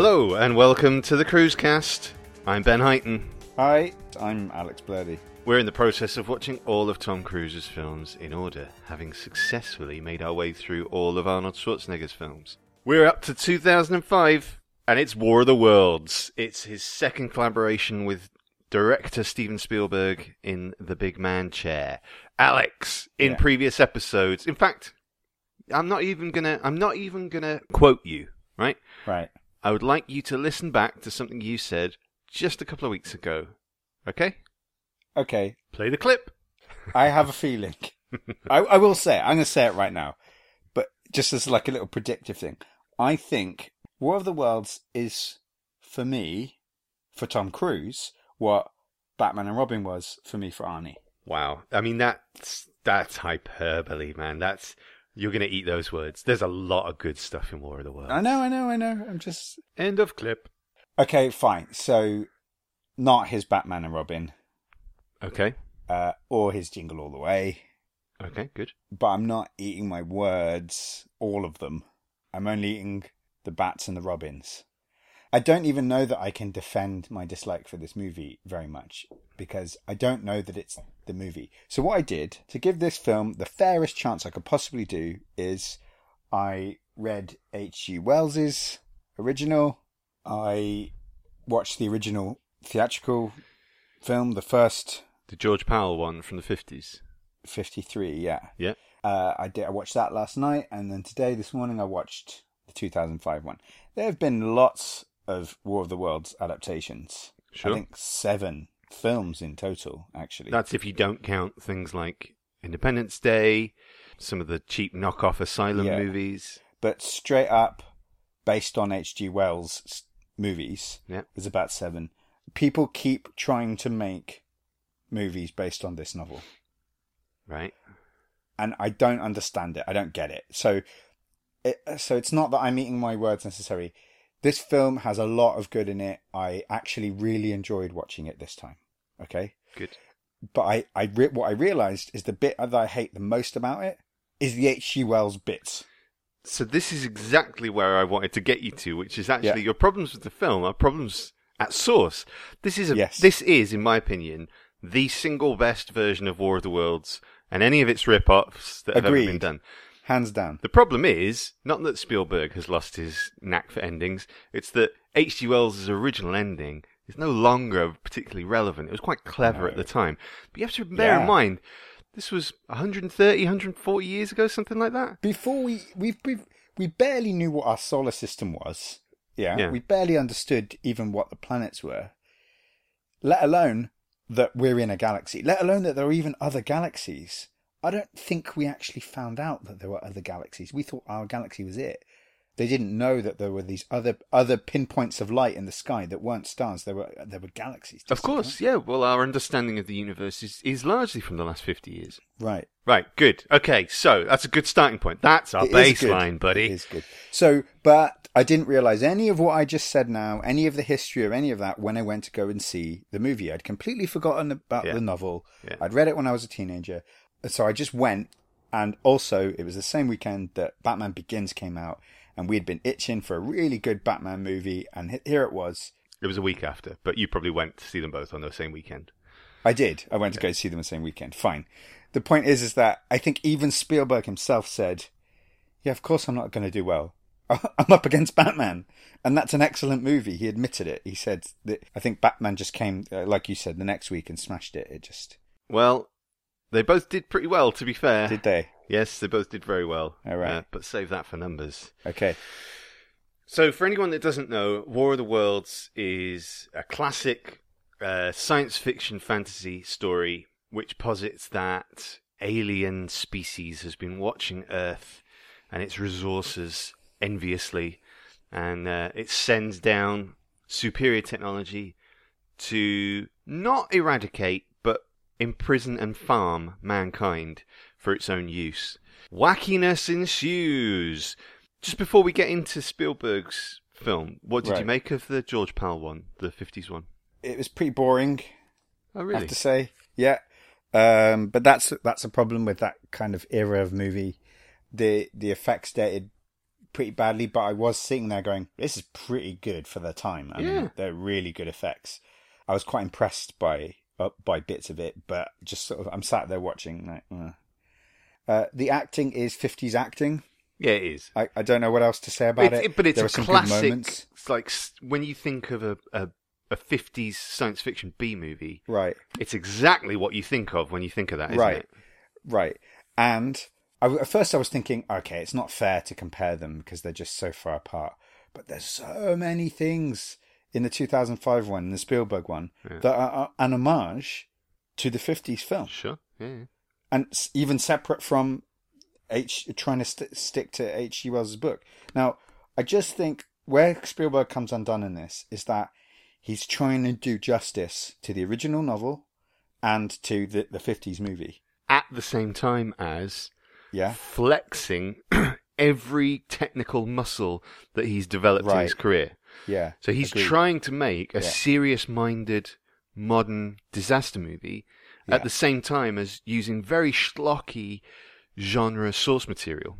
Hello and welcome to the Cruise Cast. I'm Ben Highton. Hi, I'm Alex Blurdy. We're in the process of watching all of Tom Cruise's films in order, having successfully made our way through all of Arnold Schwarzenegger's films. We're up to 2005, and it's War of the Worlds. It's his second collaboration with director Steven Spielberg in the big man chair. Alex, in Yeah. previous episodes, in fact, I'm not even gonna, I'm not even gonna quote you, right? Right. I would like you to listen back to something you said just a couple of weeks ago. Okay? Okay. Play the clip. I have a feeling. I, I will say it. I'm going to say it right now. But just as like a little predictive thing, I think War of the Worlds is, for me, for Tom Cruise, what Batman and Robin was for me for Arnie. Wow. I mean that's that's hyperbole, man. That's you're gonna eat those words. There's a lot of good stuff in War of the Worlds. I know, I know, I know. I'm just. End of clip. Okay, fine. So, not his Batman and Robin, Okay. uh, or his Jingle All the Way. Okay, good. but I'm not eating my words, all of them. I'm only eating the bats and the robins. I don't even know that I can defend my dislike for this movie very much because I don't know that it's the movie. So, what I did to give this film the fairest chance I could possibly do is I read H.G. Wells's original. I watched the original theatrical film, the first The George Pal one from the fifties. 53, yeah. Yeah. Uh, I did. I watched that last night, and then today, this morning, I watched the 2005 one. There have been lots of War of the Worlds adaptations. Sure. I think seven films in total, actually. That's if you don't count things like Independence Day, some of the cheap knockoff asylum Yeah. movies. but straight up, based on H.G. Wells' movies, Yeah. there's about seven. People keep trying to make movies based on this novel. Right. and I don't understand it. I don't get it. So, it, so it's not that I'm eating my words necessarily. This film has a lot of good in it. I actually really enjoyed watching it this time. Okay, Good. but I, I re- what I realized is the bit that I hate the most about it is the H.G. Wells bits. So this is exactly where I wanted to get you to, which is actually Yeah. your problems with the film are problems at source. This is a, Yes. this is, in my opinion, the single best version of War of the Worlds and any of its rip-offs that have ever been done. Hands down. The problem is not that Spielberg has lost his knack for endings; it's that H.G. Wells' original ending is no longer particularly relevant. It was quite clever at the time, but you have to bear in mind this was 130, 140 years ago, something like that. Before we we we we barely knew what our solar system was. Yeah, Yeah. we barely understood even what the planets were. Let alone that we're in a galaxy. Let alone that there are even other galaxies. I don't think we actually found out that there were other galaxies. We thought our galaxy was it. They didn't know that there were these other other pinpoints of light in the sky that weren't stars. There were there were galaxies. Of course, yeah. Well, our understanding of the universe is, is largely from the last 50 years. Right. Right, good. Okay, so that's a good starting point. That's our It baseline, buddy. It is good. So, but I didn't realize any of what I just said now, any of the history of any of that when I went to go and see the movie. I'd completely forgotten about Yeah. the novel. Yeah. I'd read it when I was a teenager. So I just went, and also it was the same weekend that Batman Begins came out, and we had been itching for a really good Batman movie, and here it was. It was a week after, but you probably went to see them both on the same weekend. I did. I went to go see them the same weekend. Fine. The point is, is that I think even Spielberg himself said, "Yeah, of course I'm not going to do well. I'm up against Batman, and that's an excellent movie." He admitted it. He said that I think Batman just came, uh, like you said, the next week and smashed it. It just Well, they both did pretty well, to be fair. did they? Yes, they both did very well. All right. Uh, but save that for numbers. Okay. So, for anyone that doesn't know, War of the Worlds is a classic uh, science fiction fantasy story which posits that alien species has been watching Earth and its resources enviously, and uh, it sends down superior technology to not eradicate imprison and farm mankind for its own use. Wackiness ensues. Just before we get into Spielberg's film, what did you make of the George Pal one, the 50s one? It was pretty boring. Oh, I really? have to say, yeah. Um, but that's that's a problem with that kind of era of movie. The the effects dated pretty badly, but I was sitting there going, "This is pretty good for the time." I Yeah. mean, they're really good effects. I was quite impressed by uh, by bits of it, but just sort of, I'm sat there watching. Like, uh. Uh, the acting is 50s acting. Yeah, it is. I, I don't know what else to say about It's- it. but it's there a classic. It's like when you think of a, a a 50s science fiction B movie, Right, it's exactly what you think of when you think of that, isn't right, it? right. And I, at first I was thinking, okay, it's not fair to compare them because they're just so far apart. But there's so many things in the 2005 one, the Spielberg one, Yeah. that are an homage to the 50s film. Sure. Yeah. and even separate from H trying to st- stick to H. G. Wells' book. Now, I just think where Spielberg comes undone in this is that he's trying to do justice to the original novel and to the the fifties movie. At the same time as Yeah, flexing every technical muscle that he's developed in his career. Yeah. So he's agreed. trying to make a Yeah. serious-minded modern disaster movie Yeah. at the same time as using very schlocky genre source material.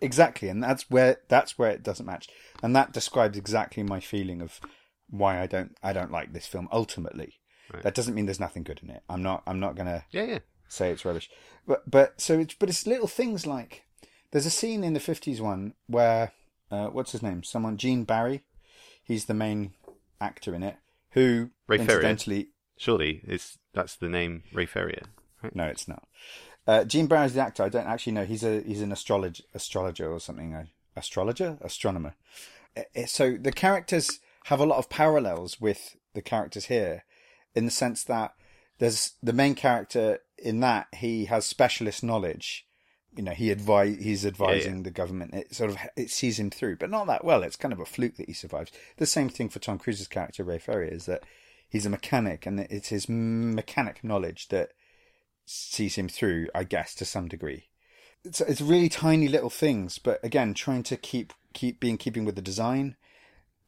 Exactly, and that's where that's where it doesn't match, and that describes exactly my feeling of why I don't I don't like this film. Ultimately, Right. that doesn't mean there's nothing good in it. I'm not I'm not gonna Yeah, yeah. say it's rubbish. But but so it's but it's little things like there's a scene in the fifties one where uh, what's his name? Someone Gene Barry. He's the main actor in it. Who Ray Ferrier. Surely is that's the name Ray Ferrier. no, it's not. Uh, Gene Barry's the actor. I don't actually know. He's a he's an astrologer astrologer or something. A astrologer, astronomer. Uh, uh, So the characters have a lot of parallels with the characters here, in the sense that there's the main character in that he has specialist knowledge. You know, he advise he's advising the government. It sort of it sees him through, but not that well. It's kind of a fluke that he survives. The same thing for Tom Cruise's character Ray Ferrier is that he's a mechanic, and it's his mechanic knowledge that sees him through, I guess, to some degree. It's it's really tiny little things, but again, trying to keep keep being keeping with the design.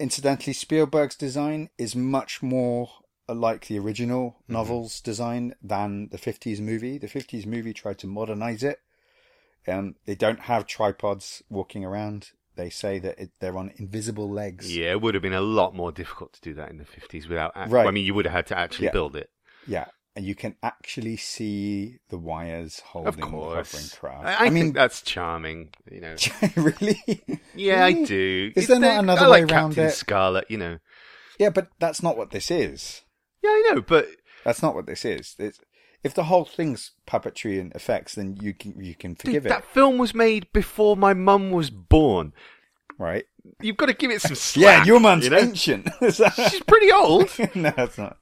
Incidentally, Spielberg's design is much more like the original mm-hmm. novel's design than the 50s movie. The 50s movie tried to modernize it. Um, they don't have tripods walking around. They say that it, they're on invisible legs. Yeah, it would have been a lot more difficult to do that in the fifties without. Act- Right. I mean, you would have had to actually Yeah. build it. Yeah, and you can actually see the wires holding Of the hovering craft. I, I, mean, think that's charming. You know. really? Yeah, I do. Is there not another I like way around Captain it? Scarlet, you know. Yeah, but that's not what this is. Yeah, I know, but That's not what this is. It's, if the whole thing's puppetry and effects, then you can you can dude, forgive that film was made before my mum was born. right? You've got to give it some slack. yeah, your mum's you know? ancient. She's pretty old. no, that's not.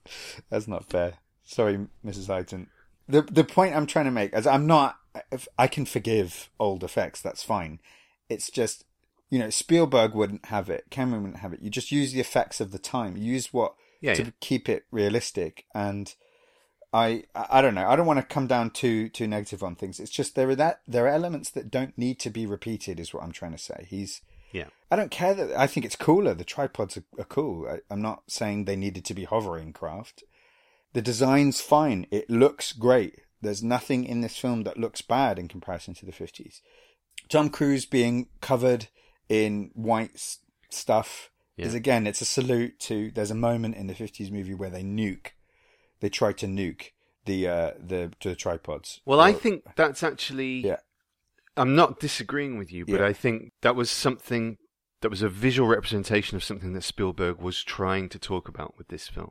That's not fair. Sorry, Mrs. Highton. The the point I'm trying to make is I'm not. If I can forgive old effects, that's fine. It's just you know Spielberg wouldn't have it. Cameron wouldn't have it. You just use the effects of the time. You use what Yeah, to yeah. keep it realistic and. I I don't know. I don't want to come down too too negative on things. It's just there are that there are elements that don't need to be repeated. Is what I'm trying to say. He's Yeah. I don't care that I think it's cooler. The tripods are, are cool. I, I'm not saying they needed to be hovering craft. The design's fine. It looks great. There's nothing in this film that looks bad in comparison to the 50s. Tom Cruise being covered in white stuff is again, it's a salute to. There's a moment in the 50s movie where they nuke. They try to nuke the uh, the the tripods. Well, I think that's actually. Yeah. I'm not disagreeing with you, but Yeah. I think that was something that was a visual representation of something that Spielberg was trying to talk about with this film.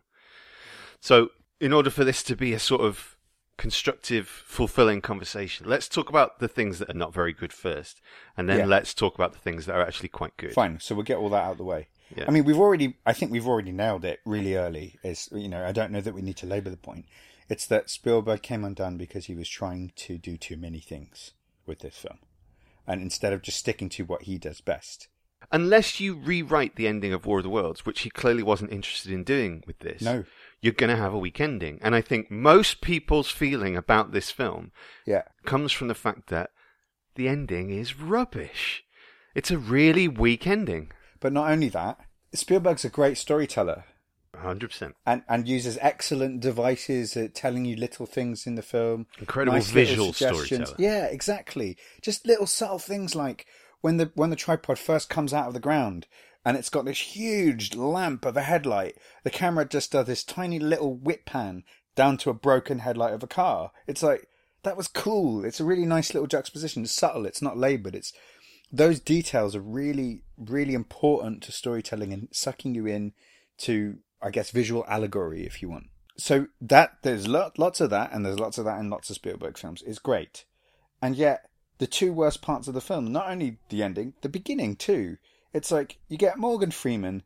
So, in order for this to be a sort of constructive, fulfilling conversation, let's talk about the things that are not very good first, and then Yeah. let's talk about the things that are actually quite good. Fine. So we'll get all that out of the way. Yeah. I mean, we've already, I think we've already nailed it really early. Is you know, I don't know that we need to labour the point. It's that Spielberg came undone because he was trying to do too many things with this film, and instead of just sticking to what he does best. Unless you rewrite the ending of War of the Worlds, which he clearly wasn't interested in doing with this. No. You're going to have a weak ending. And I think most people's feeling about this film Yeah, comes from the fact that the ending is rubbish. It's a really weak ending. But not only that, Spielberg's a great storyteller 100%. and and uses excellent devices at telling you little things in the film. Incredible nice visual storyteller. Yeah, exactly. Just little subtle things like when the when the tripod first comes out of the ground and it's got this huge lamp of a headlight. The camera just does this tiny little whip pan down to a broken headlight of a car. It's like that was cool. It's a really nice little juxtaposition. It's subtle. It's not laboured. It's those details are really, really important to storytelling and sucking you in to, I guess, visual allegory, if you want. So that there's lot, lots of that, and there's lots of that in lots of Spielberg films. Is great, and yet the two worst parts of the film, not only the ending, the beginning too. It's like you get Morgan Freeman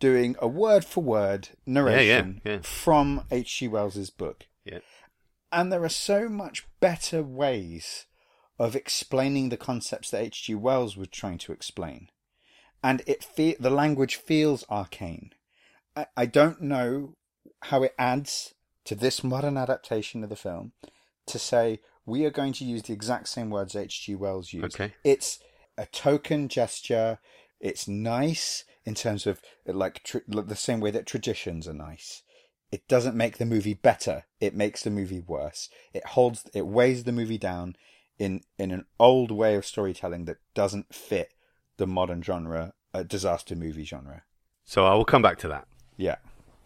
doing a word for word narration yeah, yeah. from H.G. Wells's book. Yeah. And there are so much better ways of explaining the concepts that H.G. Wells was trying to explain. And it fe- the language feels arcane. I, I don't know how it adds to this modern adaptation of the film to say we are going to use the exact same words H.G. Wells used. Okay. It's a token gesture. It's nice in terms of like tr- the same way that traditions are nice. It doesn't make the movie better. It makes the movie worse. It holds, it weighs the movie down in in an old way of storytelling that doesn't fit the modern genre, uh, disaster movie genre. So I will come back to that Yeah,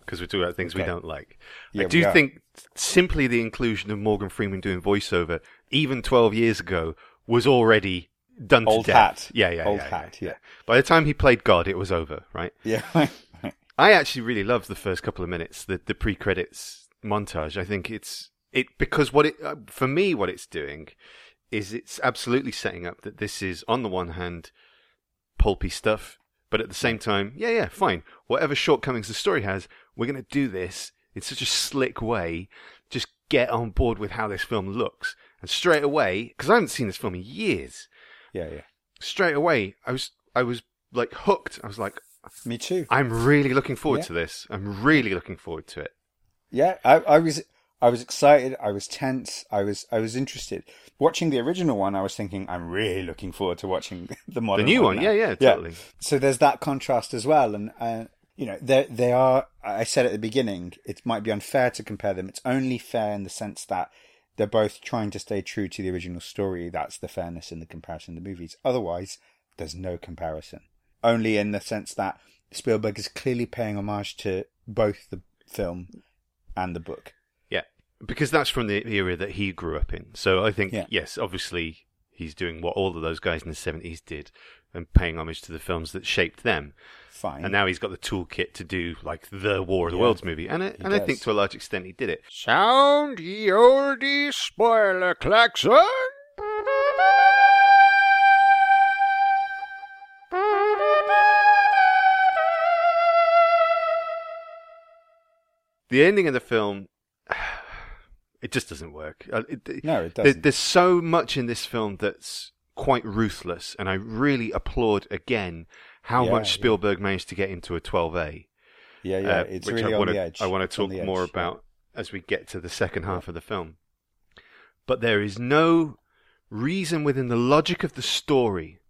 because we're talking about things we don't like. Yeah, I do think simply the inclusion of Morgan Freeman doing voiceover, even 12 years ago, was already done Old to death. hat. Yeah, yeah, Old yeah, hat, yeah. By the time he played God, it was over, right? yeah, I actually really loved the first couple of minutes, the the pre credits montage. I think it's it because what it uh, for me what it's doing is it's absolutely setting up that this is on the one hand pulpy stuff, but at the same time, yeah, yeah, fine. Whatever shortcomings the story has, we're going to do this in such a slick way. Just get on board with how this film looks, and straight away, because I haven't seen this film in years, yeah, yeah. straight away I was I was like hooked. I was like, Me too. I'm really looking forward Yeah. to this. I'm really looking forward to it. Yeah, I, I was I was excited. I was tense. I was I was interested. Watching the original one, I was thinking I'm really looking forward to watching the modern, The new one, now. yeah, yeah, totally. So there's that contrast as well, and uh, you know they they are. I said at the beginning, it might be unfair to compare them. It's only fair in the sense that they're both trying to stay true to the original story. That's the fairness in the comparison of the movies. Otherwise, there's no comparison. Only in the sense that Spielberg is clearly paying homage to both the film and the book. Yeah, because that's from the era that he grew up in. So I think, Yeah. yes, obviously he's doing what all of those guys in the 70s did and paying homage to the films that shaped them. Fine. And now he's got the toolkit to do like the War of the Yeah. Worlds movie. And, I, He and I think to a large extent he did it. Sound ye oldie spoiler klaxon. The ending of the film, it just doesn't work. Uh, it- no, it doesn't. there's so much in this film that's quite ruthless, and I really applaud again how Yeah, much yeah. Spielberg managed to get into a 12A. yeah, yeah. uh, it's really I on wanna, the edge. I want to talk more edge, yeah. about as we get to the second half of the film. But there is no reason within the logic of the story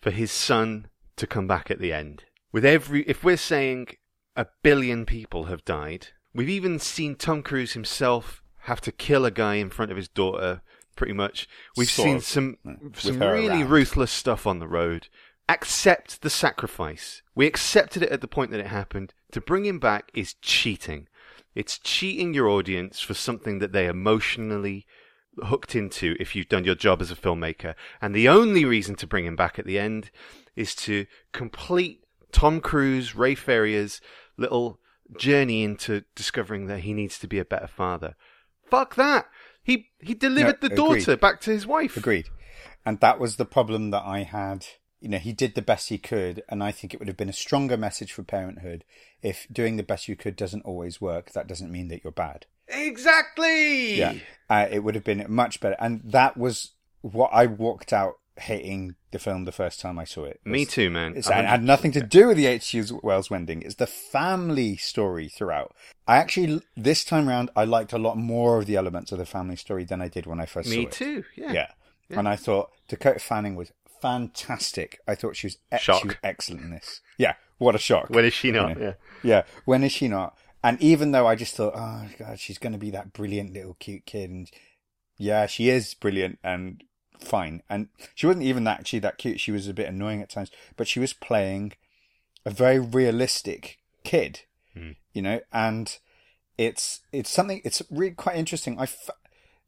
for his son to come back at the end. With every, if we're saying a billion people have died, we've even seen Tom Cruise himself have to kill a guy in front of his daughter. Pretty much, we've Sort seen of, some with some really around. ruthless stuff on the road. Accept the sacrifice. We accepted it at the point that it happened. To bring him back is cheating. It's cheating your audience for something that they emotionally hooked into if you've done your job as a filmmaker. And the only reason to bring him back at the end is to complete Tom Cruise, Ray Ferrier's little journey into discovering that he needs to be a better father. Fuck that. He he delivered No, the daughter back to his wife. Agreed. And that was the problem that I had. You know, he did the best he could, and I think it would have been a stronger message for parenthood if doing the best you could doesn't always work. That doesn't mean that you're bad. Exactly. Yeah, uh, it would have been much better. And that was what I walked out hating the film the first time I saw it. Me was- too, man. It's, it had nothing to do with the H.G. Wells Wending. It's the family story throughout. I actually, this time round, I liked a lot more of the elements of the family story than I did when I first saw Me it. Me too. Yeah. Yeah. And I thought Dakota Fanning was fantastic. I thought she was, ex- Shock. she was excellent in this. Yeah. What a shock. When is she not? You know. Yeah. Yeah. When is she not? And even though I just thought, oh God, she's going to be that brilliant little cute kid. And yeah, she is brilliant and fine. And she wasn't even that actually that cute. She was a bit annoying at times, but she was playing a very realistic kid, you know, and it's it's something. It's really quite interesting. I f-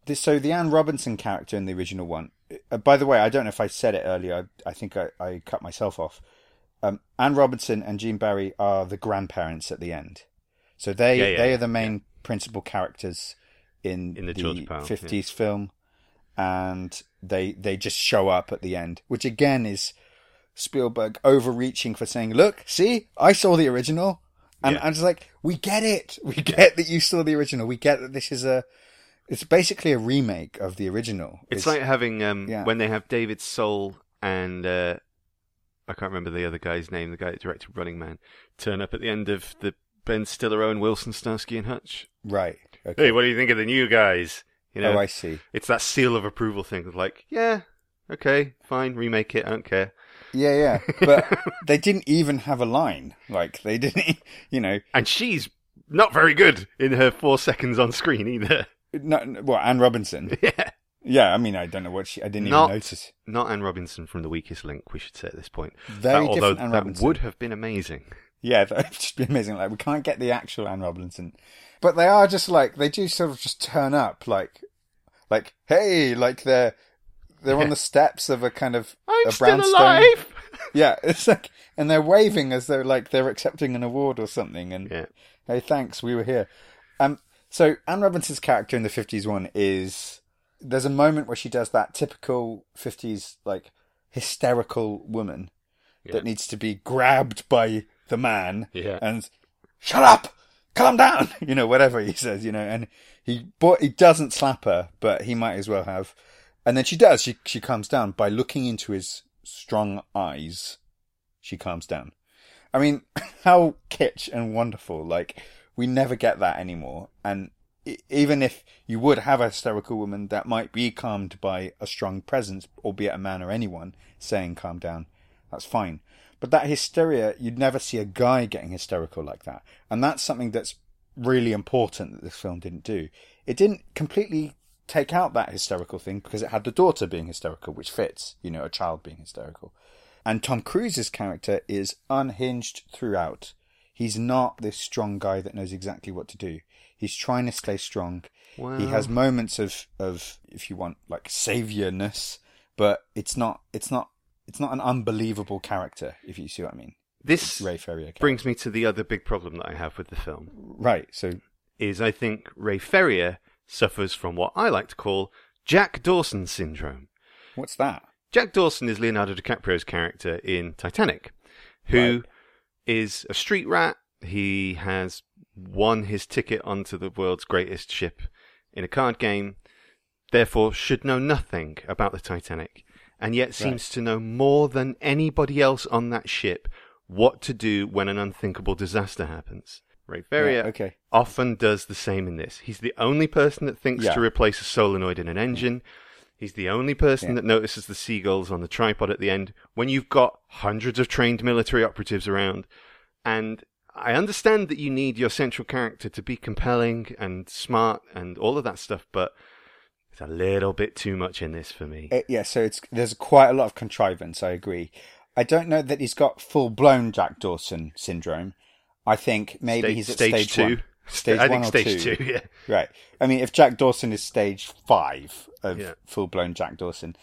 this, so the Ann Robinson character in the original one. Uh, by the way, I don't know if I said it earlier. I, I think I, I cut myself off. Um, Ann Robinson and Gene Barry are the grandparents at the end, so they Yeah, yeah, they yeah, are the main principal characters in, In the yeah. 50s film, and they they just show up at the end, which again is Spielberg overreaching for saying, "Look, see, I saw the original," and Yeah. I'm just like, "We get it. We get that you saw the original. We get that this is a." It's basically a remake of the original. It's, like having um, yeah. when they have David Soul and uh, I can't remember the other guy's name, the guy that directed Running Man, turn up at the end of the Ben Stiller, Owen Wilson, Starsky and Hutch. right. Okay. Hey, what do you think of the new guys? You oh, know, oh, I see. it's that seal of approval thing of like, yeah, okay, fine, remake it, I don't care. Yeah, yeah. But they didn't even have a line. Like they didn't, you know. And she's not very good in her four seconds on screen either. No, well, Ann Robinson. yeah. Yeah, I mean, I don't know what she. I didn't Not- even notice. Not Anne Robinson from The Weakest Link, we should say at this point. Very That- different Anne that Robinson. would have been amazing. Yeah, that would just be amazing. Like we can't get the actual Anne Robinson, but they are just like they do sort of just turn up, like, like hey, like they're they're on the steps of a kind of I'm a still alive! Yeah, it's like, and they're waving as though like they're accepting an award or something. And Yeah. hey, thanks, we were here. Um, so Ann Robinson's character in the fifties one is there's a moment where she does that typical fifties like hysterical woman Yeah. that needs to be grabbed by the man Yeah. and shut up, calm down, you know, whatever he says, you know, and he but he doesn't slap her, but he might as well have. And then she does. She she calms down by looking into his strong eyes. She calms down. I mean, how kitsch and wonderful! Like we never get that anymore. And even if you would have a hysterical woman that might be calmed by a strong presence, albeit a man or anyone saying "calm down," that's fine. But that hysteria, you'd never see a guy getting hysterical like that. And that's something that's really important that this film didn't do. It didn't completely take out that hysterical thing because it had the daughter being hysterical, which fits, you know, a child being hysterical. And Tom Cruise's character is unhinged throughout. He's not this strong guy that knows exactly what to do. He's trying to stay strong. He has moments of, of, if you want, like saviorness, but it's not, it's not, it's not an unbelievable character, if you see what I mean. This Ray Ferrier. brings me to the other big problem that I have with the film. Right. So Is I think Ray Ferrier suffers from what I like to call Jack Dawson syndrome. what's that? Jack Dawson is Leonardo DiCaprio's character in Titanic, who is Right. a street rat. He has won his ticket onto the world's greatest ship in a card game, therefore should know nothing about the Titanic, and yet seems to know more than anybody else on that ship what to do when an unthinkable disaster happens. Ray Ferrier Yeah, okay. often does the same in this. He's the only person that thinks Yeah. to replace a solenoid in an engine. He's the only person Yeah. that notices the seagulls on the tripod at the end when you've got hundreds of trained military operatives around. And I understand that you need your central character to be compelling and smart and all of that stuff, but it's a little bit too much in this for me. Uh, yeah, so it's there's quite a lot of contrivance. I agree. I don't know that he's got full blown Jack Dawson syndrome. I think maybe Sta- he's at stage, stage, two. one. Stage I one think or stage two. two, yeah. Right. I mean, if Jack Dawson is stage five of Yeah. full blown Jack Dawson,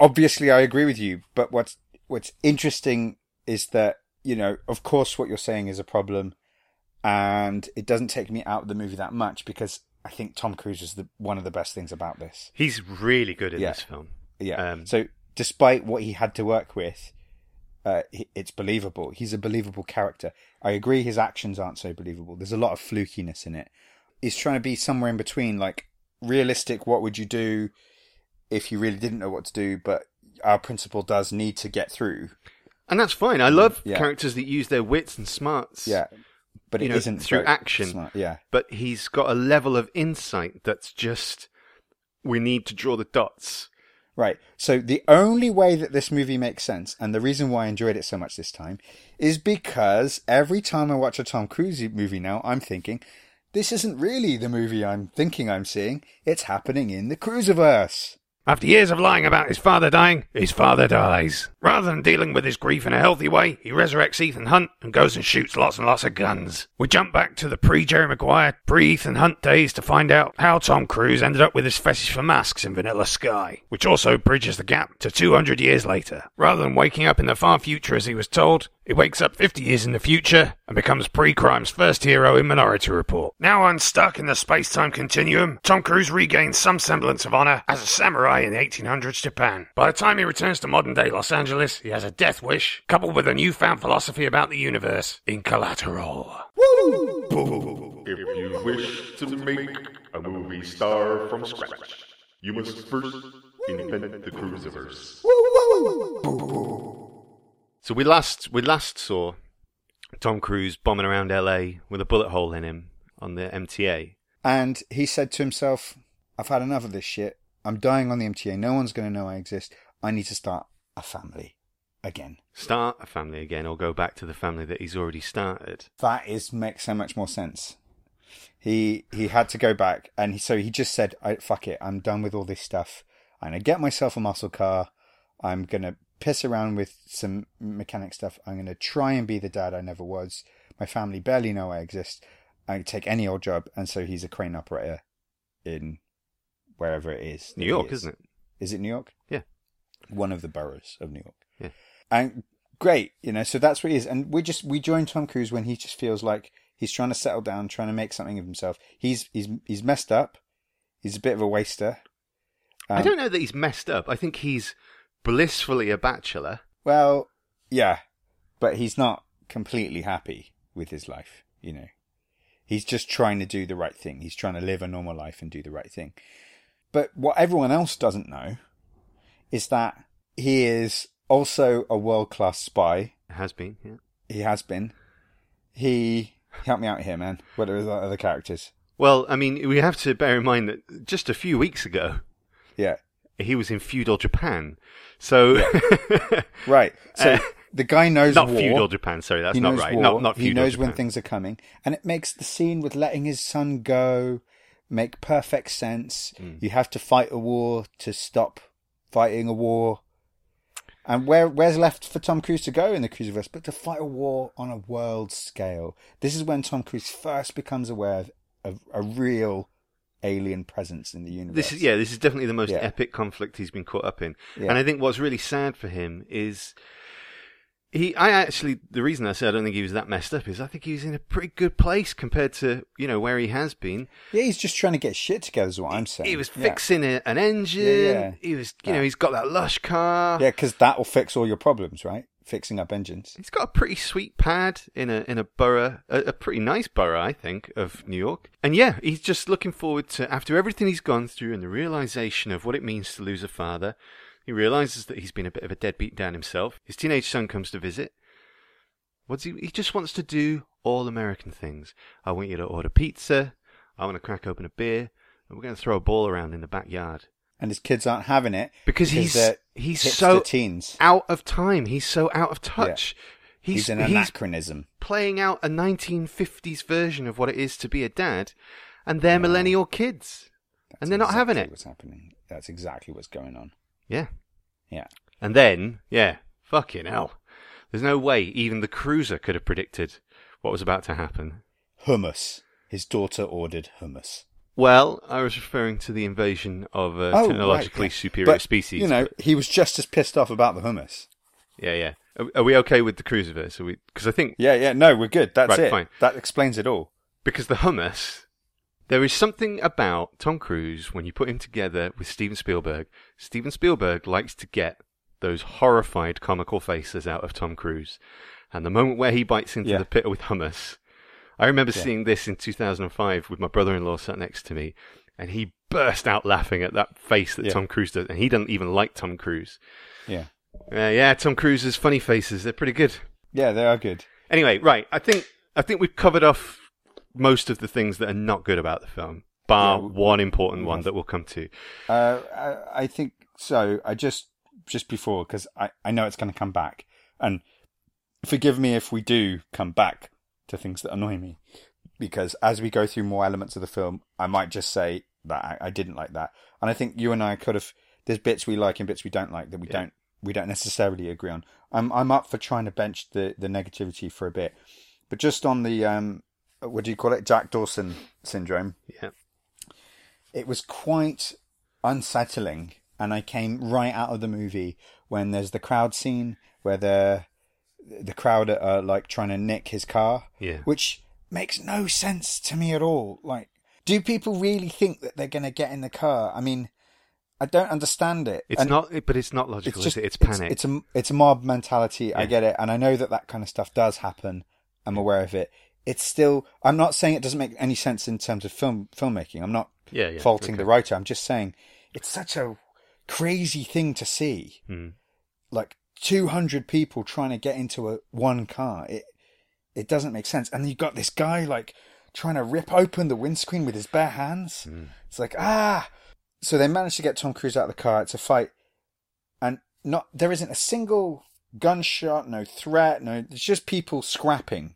obviously I agree with you. But what's what's interesting is that you know, of course, what you're saying is a problem, and it doesn't take me out of the movie that much because I think Tom Cruise is the one of the best things about this. He's really good in Yeah. this film. Yeah. Um, so despite what he had to work with, uh, it's believable. He's a believable character. I agree his actions aren't so believable. There's a lot of flukiness in it. He's trying to be somewhere in between, like realistic. What would you do if you really didn't know what to do? But our principal does need to get through. And that's fine. I love Yeah. characters that use their wits and smarts. Yeah, but it You know, not through action. Yeah, But he's got a level of insight that's just we need to draw the dots. Right. So the only way that this movie makes sense, and the reason why I enjoyed it so much this time, is because every time I watch a Tom Cruise movie now, I'm thinking, this isn't really the movie I'm thinking I'm seeing. It's happening in the Cruiseverse. After years of lying about his father dying, his father dies. Rather than dealing with his grief in a healthy way, he resurrects Ethan Hunt and goes and shoots lots and lots of guns. We jump back to the pre Jerry Maguire, pre Ethan Hunt days to find out how Tom Cruise ended up with his fetish for masks in Vanilla Sky, which also bridges the gap to 200 years later. Rather than waking up in the far future as he was told, he wakes up 50 years in the future and becomes pre-crime's first hero in Minority Report. Now unstuck in the space-time continuum, Tom Cruise regains some semblance of honor as a samurai in the 1800s Japan. By the time he returns to modern-day Los Angeles, he has a death wish, coupled with a newfound philosophy about the universe in Collateral. If you wish to make a movie star from scratch, you must first invent the cruciverse. So we last we last saw Tom Cruise bombing around LA with a bullet hole in him on the MTA. And he said to himself, I've had enough of this shit. I'm dying on the MTA. No one's going to know I exist. I need to start a family again. Start a family again, or go back to the family that he's already started. That is makes so much more sense. He he had to go back, and he, so he just said, I, "Fuck it, I'm done with all this stuff. I'm gonna get myself a muscle car. I'm gonna piss around with some mechanic stuff. I'm gonna try and be the dad I never was. My family barely know I exist. I take any old job, and so he's a crane operator in wherever it is. New York, is. isn't it? Is it New York? Yeah. One of the boroughs of New York. Yeah. And great, you know, so that's what he is. And we just we join Tom Cruise when he just feels like he's trying to settle down, trying to make something of himself. He's he's he's messed up. He's a bit of a waster. I Um, don't know that he's messed up. I think he's blissfully a bachelor. Well, yeah, but he's not completely happy with his life, you know. He's just trying to do the right thing. He's trying to live a normal life and do the right thing. But what everyone else doesn't know is that he is also a world class spy. Has been, yeah. He has been. He help me out here, man. What are the other characters? Well, I mean, we have to bear in mind that just a few weeks ago Yeah, he was in feudal Japan. So right. So Uh, the guy knows not war. feudal Japan. Sorry, that's not right. war. Not not he knows Japan. when things are coming, and it makes the scene with letting his son go make perfect sense. Hmm. You have to fight a war to stop fighting a war, and where where's left for Tom Cruise to go in the Cruiserverse but to fight a war on a world scale? This is when Tom Cruise first becomes aware of, of a real alien presence in the universe. This is yeah, this is definitely the most Yeah. epic conflict he's been caught up in. Yeah. And I think what's really sad for him is he I actually the reason I say I don't think he was that messed up is I think he was in a pretty good place compared to, you know, where he has been. Yeah, he's just trying to get shit together. Is what I'm saying. He was Yeah. fixing a, an engine. He was you know, he's got that lush car. Yeah, because that will fix all your problems, right? Fixing up engines. He's got a pretty sweet pad in a in a borough, a, a pretty nice borough, I think, of New York. And yeah, he's just looking forward to after everything he's gone through and the realization of what it means to lose a father. He realizes that he's been a bit of a deadbeat dad himself. His teenage son comes to visit. What's he? He just wants to do all American things. I want you to order pizza. I want to crack open a beer, and we're going to throw a ball around in the backyard and his kids aren't having it because he's he's so teens. out of time. He's so out of touch. He's, He's an he's anachronism. playing out a 1950s version of what it is to be a dad, and they're millennial kids, and they're not That's having exactly it. What's happening? That's exactly what's going on. Yeah. Yeah. And then, yeah, fucking hell. There's no way even the cruiser could have predicted what was about to happen. Hummus. His daughter ordered hummus. Well, I was referring to the invasion of a Oh, technologically right, superior But, species. You know, he was just as pissed off about the hummus. yeah, yeah. Are, are we okay with the cruiserverse? Are we? Because I think Yeah, yeah. No, we're good. That's Right, it. fine. That explains it all. because the hummus, there is something about Tom Cruise when you put him together with Steven Spielberg. Steven Spielberg likes to get those horrified comical faces out of Tom Cruise, and the moment where he bites into Yeah. the pit with hummus, I remember Yeah. seeing this in 2005 with my brother-in-law sat next to me, and he burst out laughing at that face that Yeah. Tom Cruise does, and he doesn't even like Tom Cruise. Yeah. Uh, yeah, Tom Cruise's funny faces, they're pretty good. Yeah, they are good. Anyway, right. I think I think we've covered off most of the things that are not good about the film, bar Yeah, one important one that we'll come to. Uh, I, I think so. I just just before because I, I know it's going to come back, and forgive me if we do come back to things that annoy me, because as we go through more elements of the film, I might just say that I, I didn't like that, and I think you and I could have there's bits we like and bits we don't like that we Yeah. don't we don't necessarily agree on. I'm I'm up for trying to bench the the negativity for a bit, but just on the um, what do you call it, Jack Dawson syndrome? Yeah. It was quite unsettling, and I came right out of the movie when there's the crowd scene where the the crowd are like trying to nick his car, Yeah. which makes no sense to me at all. Like, do people really think that they're going to get in the car? I mean, I don't understand it. It's And not, but it's not logical. It's just is it? It's it's, panic. it's a it's a mob mentality. I get it, and I know that that kind of stuff does happen. I'm aware of it. It's still. I'm not saying it doesn't make any sense in terms of film filmmaking. I'm not yeah, yeah. faulting okay. the writer. I'm just saying it's such a crazy thing to see. Hmm. Like 200 people trying to get into a one car. It it doesn't make sense. And you've got this guy like trying to rip open the windscreen with his bare hands. Hmm. It's like ah. So they managed to get Tom Cruise out of the car. It's a fight, and not there isn't a single gunshot, no threat, no. It's just people scrapping.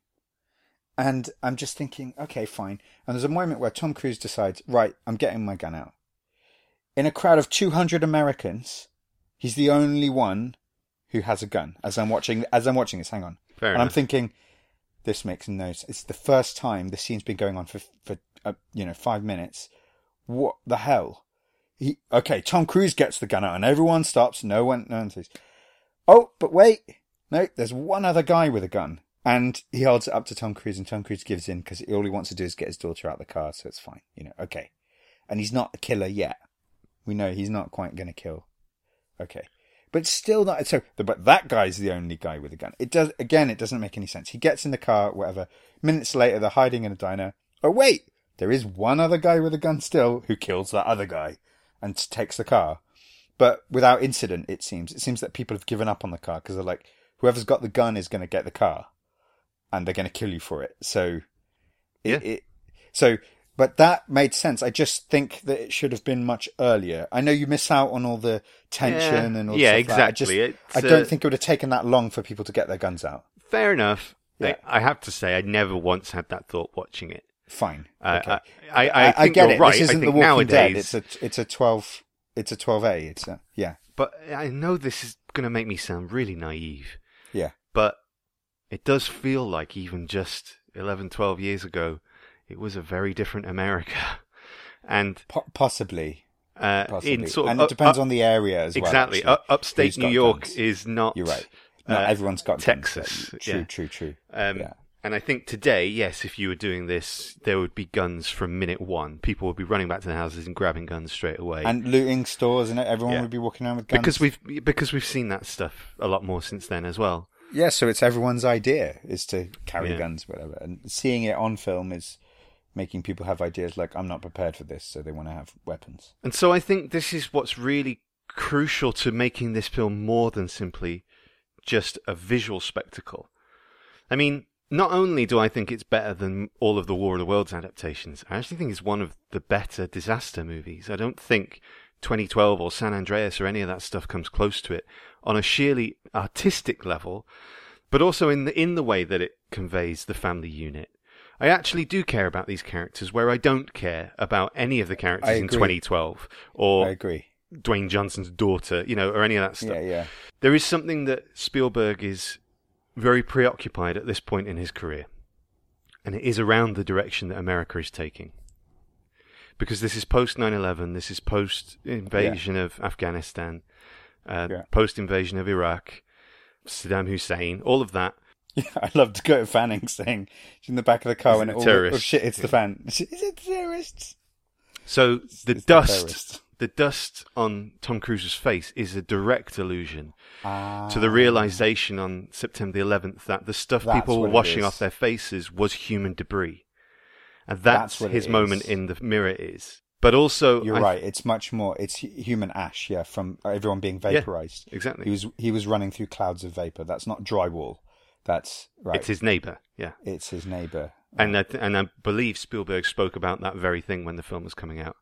And I'm just thinking, okay, fine. And there's a moment where Tom Cruise decides, right, I'm getting my gun out. In a crowd of 200 Americans, he's the only one who has a gun. As I'm watching, as I'm watching this, hang on, Fair and I'm thinking, this makes no sense. It's the first time this scene's been going on for for uh, you know five minutes. What the hell? He okay. Tom Cruise gets the gun out, and everyone stops. No one, no one says, "Oh, but wait, no." There's one other guy with a gun, and he holds it up to Tom Cruise, and Tom Cruise gives in because all he wants to do is get his daughter out of the car, so it's fine. You know, okay. And he's not a killer yet. We know he's not quite going to kill. Okay. But still not so but that guy's the only guy with a gun. It does again, it doesn't make any sense. He gets in the car, whatever. Minutes later they're hiding in a diner. Oh wait, there is one other guy with a gun still who kills that other guy and takes the car. But without incident, it seems. It seems that people have given up on the car because they're like, whoever's got the gun is going to get the car, and they're going to kill you for it. So, it, Yeah. it, so, but that made sense. I just think that it should have been much earlier. I know you miss out on all the tension Yeah. and all Yeah, stuff like that. I just- exactly. I don't uh, think it would have taken that long for people to get their guns out. Fair enough. Yeah. I, I have to say, I never once had that thought watching it. Fine. Uh, okay. I, I, I, think get it. right. This isn't the Walking nowadays, Dead. It's a it's a twelve. It's a twelve A. It's a yeah but I know this is going to make me sound really naive, yeah. but it does feel like even just 11, 12 years ago, it was a very different America. And Po- possibly, uh, possibly, in sort of and up- it depends up- on the area as well. exactly up, upstate New York guns. is not. You're right. Not uh, everyone's got guns, Texas, but- True, yeah. true, true. Um, Yeah. And I think today, yes, if you were doing this, there would be guns from minute one. People would be running back to the houses and grabbing guns straight away. And looting stores and everyone Yeah. would be walking around with guns. because we've because we've seen that stuff a lot more since then as well. yeah, so it's everyone's idea is to carry Yeah. guns, whatever. And seeing it on film is making people have ideas like I'm not prepared for this, so they want to have weapons. And so I think this is what's really crucial to making this film more than simply just a visual spectacle. I mean, not only do I think it's better than all of the War of the Worlds adaptations, I actually think it's one of the better disaster movies. I don't think 2012 or San Andreas or any of that stuff comes close to it on a sheerly artistic level, but also in the in the way that it conveys the family unit. I actually do care about these characters where I don't care about any of the characters in 2012 or I agree. Dwayne Johnson's daughter, you know, or any of that stuff. Yeah, yeah. There is something that Spielberg is very preoccupied at this point in his career, and it is around the direction that America is taking. Because this is post 9 11, this is post invasion of Afghanistan, uh, Yeah. post invasion of Iraq, Saddam Hussein, all of that. Yeah, I love Dakota Fanning saying she's in the back of the car when it it the all oh shit hits the fan. Is it terrorists? So the It's dust, the dust on Tom Cruise's face is a direct allusion Ah, to the realization on September the 11th that the stuff That's people were washing off their faces was human debris. And that's, That's his moment in the mirror is. But also, You're I- right. It's much more. It's human ash. Yeah, from everyone being vaporized. exactly. He was he was running through clouds of vapor. That's not drywall. That's right. It's his neighbor, yeah. It's his neighbor. And I, th- and I believe Spielberg spoke about that very thing when the film was coming out.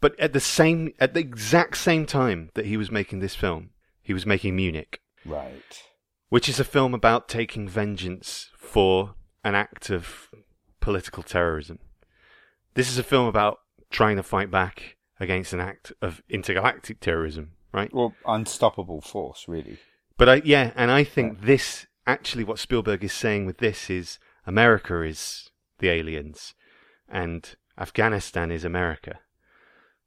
But at the same, at the exact same time that he was making this film, he was making Munich. Right. which is a film about taking vengeance for an act of political terrorism. This is a film about trying to fight back against an act of intergalactic terrorism, right? Well, unstoppable force, really. But I, yeah, and I think this actually what Spielberg is saying with this is America is the aliens, and Afghanistan is America.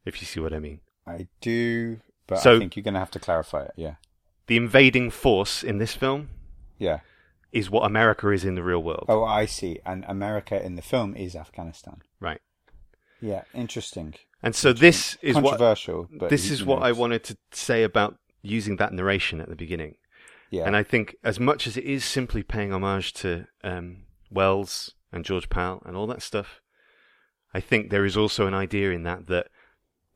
If you see what I mean. I do, but So- I think you're going to have to clarify it. Yeah, The invading force in this film yeah. is what America is in the real world. Oh, I see. And America in the film is Afghanistan. Right. Yeah, interesting. And so this is what Controversial, but this is what I wanted to say about using that narration at the beginning. Yeah, And I think as much as it is simply paying homage to um, Wells and George Pal and all that stuff, I think there is also an idea in that that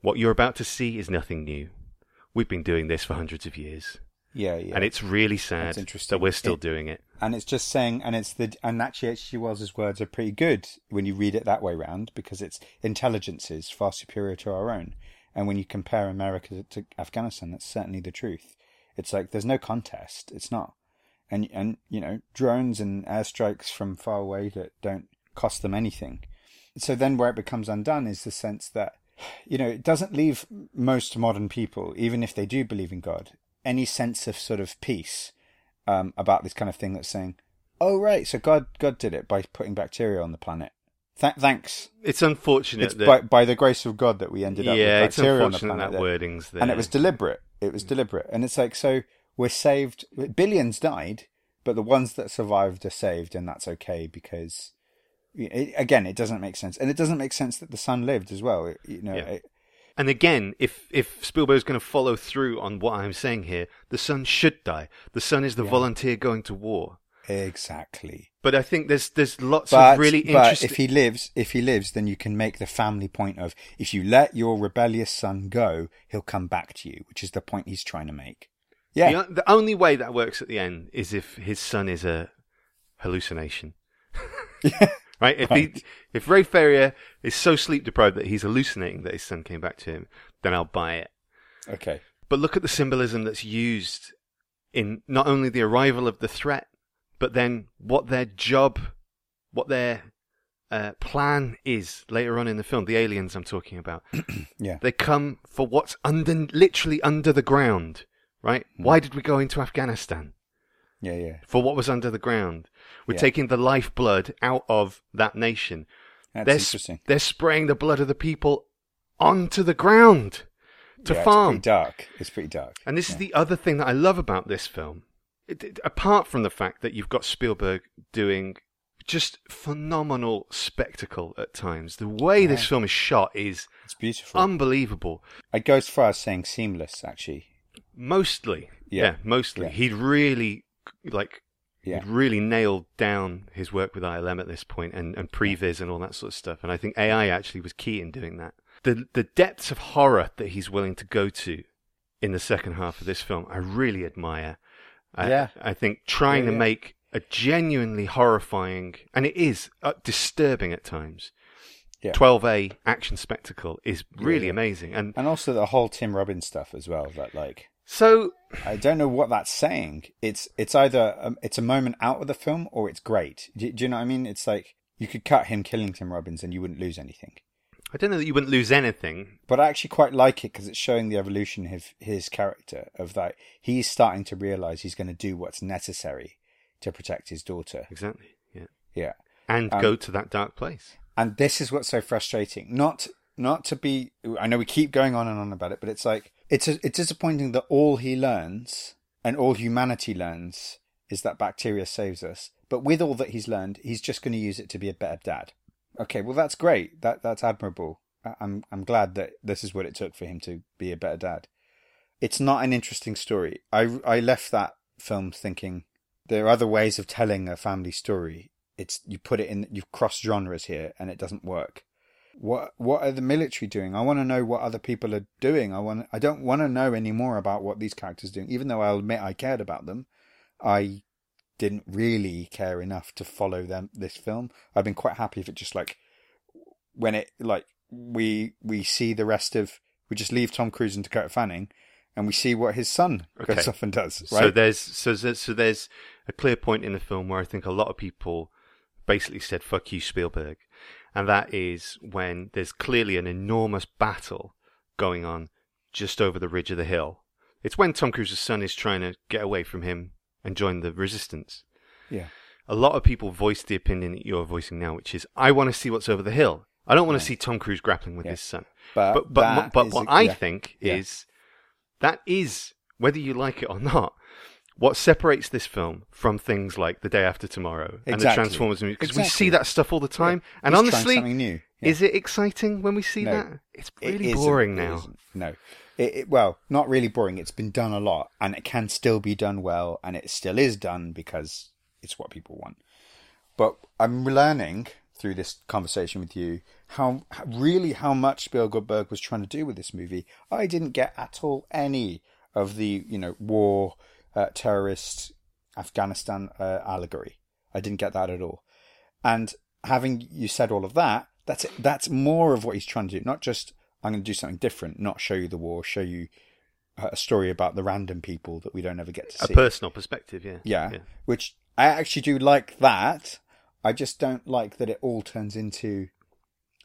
what you're about to see is nothing new. We've been doing this for hundreds of years, yeah, yeah. and it's really sad that we're still It- doing it. and it's just saying, and it's the, and actually H.G. Wells's words are pretty good when you read it that way round because its intelligence is far superior to our own. And when you compare America to Afghanistan, that's certainly the truth. It's like there's no contest. It's not, and and you know drones and airstrikes from far away that don't cost them anything. So then, where it becomes undone is the sense that you know it doesn't leave most modern people, even if they do believe in God, any sense of sort of peace um, about this kind of thing that's saying, "Oh right, so God God did it by putting bacteria on the planet." Th- thanks. It's unfortunate It's that by, by the grace of God that we ended up yeah, with it's bacteria on the unfortunate planet. that wording's there, and it was deliberate. It was deliberate, and it's like so we're saved. Billions died, but the ones that survived are saved, and that's okay because. It, again, it doesn't make sense, and it doesn't make sense that the son lived as well. You know, Yeah. it, And again, if if Spielberg's going to follow through on what I'm saying here, the son should die. The son is the Yeah. volunteer going to war. Exactly. But I think there's there's lots But, of really interesting. but if he lives, if he lives, then you can make the family point of if you let your rebellious son go, he'll come back to you, which is the point he's trying to make. Yeah, The, the only way that works at the end is if his son is a hallucination. right? If Right. he, if Ray Ferrier is so sleep deprived that he's hallucinating that his son came back to him, then I'll buy it. okay. But look at the symbolism that's used in not only the arrival of the threat, but then what their job, what their uh, plan is later on in the film. The aliens I'm talking about. Yeah, They come for what's under, literally under the ground, right? Hmm. Why did we go into Afghanistan? yeah, yeah. For what was under the ground. We're Yeah. taking the lifeblood out of that nation. That's they're, interesting. they're spraying the blood of the people onto the ground to yeah, farm. It's pretty dark. It's pretty dark. And this is the other thing that I love about this film. It, it- apart from the fact that you've got Spielberg doing just phenomenal spectacle at times, the way this film is shot is It's beautiful. unbelievable. I go as far as saying seamless. Actually, Mostly, yeah, Yeah. mostly. Yeah. He'd really like yeah, he'd really nailed down his work with ILM at this point and, and previs and all that sort of stuff. And I think AI actually was key in doing that. The the depths of horror that he's willing to go to in the second half of this film, I really admire. I, Yeah. I think trying Yeah, to yeah. make a genuinely horrifying, and it is uh, disturbing at times. Yeah. 12A action spectacle is really amazing. And and also the whole Tim Robbins stuff as well. That like so I don't know what that's saying. It's it's either um, it's a moment out of the film or it's great. Do, do you know what I mean? It's like you could cut him killing Tim Robbins and you wouldn't lose anything. I don't know that you wouldn't lose anything. But I actually quite like it because it's showing the evolution of his character. Of that, he's starting to realize he's going to do what's necessary to protect his daughter. Exactly. Yeah. Yeah, And Um, go to that dark place. and this is what's so frustrating. Not not to be. I know we keep going on and on about it, but it's like it's it's disappointing that all he learns and all humanity learns is that bacteria saves us. But with all that he's learned, he's just going to use it to be a better dad. Okay, well that's great. That that's admirable. I'm I'm glad that this is what it took for him to be a better dad. It's not an interesting story. I I left that film thinking there are other ways of telling a family story. It's you put it in you cross genres here and it doesn't work. What what are the military doing? I want to know what other people are doing. I want I don't want to know any more about what these characters are doing. Even though I'll admit I cared about them, I didn't really care enough to follow them this film. I've been quite happy if it just like when it like we we see the rest of we just leave Tom Cruise and Dakota Fanning and we see what his son Okay. goes off and does. So there's so there's, so there's a clear point in the film where I think a lot of people basically said "fuck you, Spielberg," and that is when there's clearly an enormous battle going on just over the ridge of the hill, It's when Tom Cruise's son is trying to get away from him and join the resistance. Yeah. A lot of people voiced the opinion that you're voicing now, which is, I want to see what's over the hill. I don't want to see Tom Cruise grappling with Yeah. his son. But But but but what a- I yeah. think Yeah. is that is whether you like it or not. What separates this film from things like The Day After Tomorrow and the Transformers movie? Because we see that stuff all the time. and honestly, is it exciting when we see No. that? It's really isn't- boring now. No, it, it, well, not really boring. It's been done a lot, and it can still be done well, and it still is done because it's what people want. But I'm learning through this conversation with you how really how much Spielberg was trying to do with this movie. I didn't get at all any of the you know war, uh, terrorist, Afghanistan uh, allegory. I didn't get that at all. And having you said all of that, that's. That's more of what he's trying to do. Not just I'm going to do something different, not show you the war, show you a story about the random people that we don't ever get to A see. A personal perspective, yeah. yeah, which I actually do like that. I just don't like that it all turns into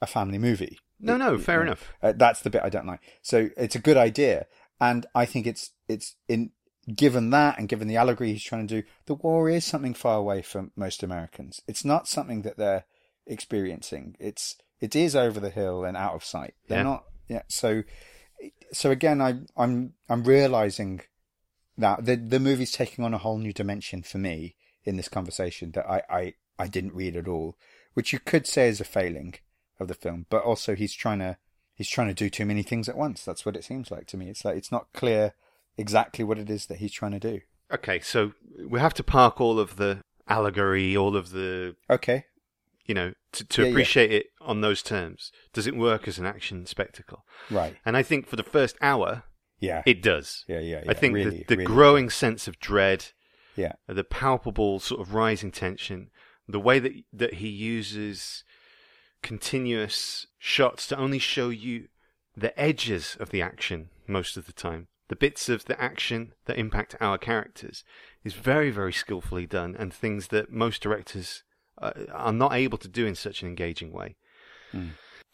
a family movie. No, no, fair Yeah. enough. Uh, that's the bit I don't like. So it's a good idea, and I think it's it's in given that and given the allegory he's trying to do, the war is something far away from most Americans. It's not something that they're experiencing. It's it is over the hill and out of sight. They're Yeah. not. Yeah. So so again, I I'm I'm realizing that the the movie's taking on a whole new dimension for me in this conversation that I I I didn't read at all, which you could say is a failing of the film, but also he's trying to he's trying to do too many things at once. That's what it seems like to me. It's like it's not clear exactly what it is that he's trying to do. Okay, so we have to park all of the allegory, all of the, Okay. You know, to, to Yeah, yeah. appreciate it on those terms. Does it work as an action spectacle? Right. And I think for the first hour, Yeah. it does. yeah, yeah, yeah. I think really, the, the really. growing sense of dread, Yeah. the palpable sort of rising tension, the way that that he uses continuous shots to only show you the edges of the action most of the time, the bits of the action that impact our characters, is very very skillfully done, and things that most directors uh, are not able to do in such an engaging way. Hmm.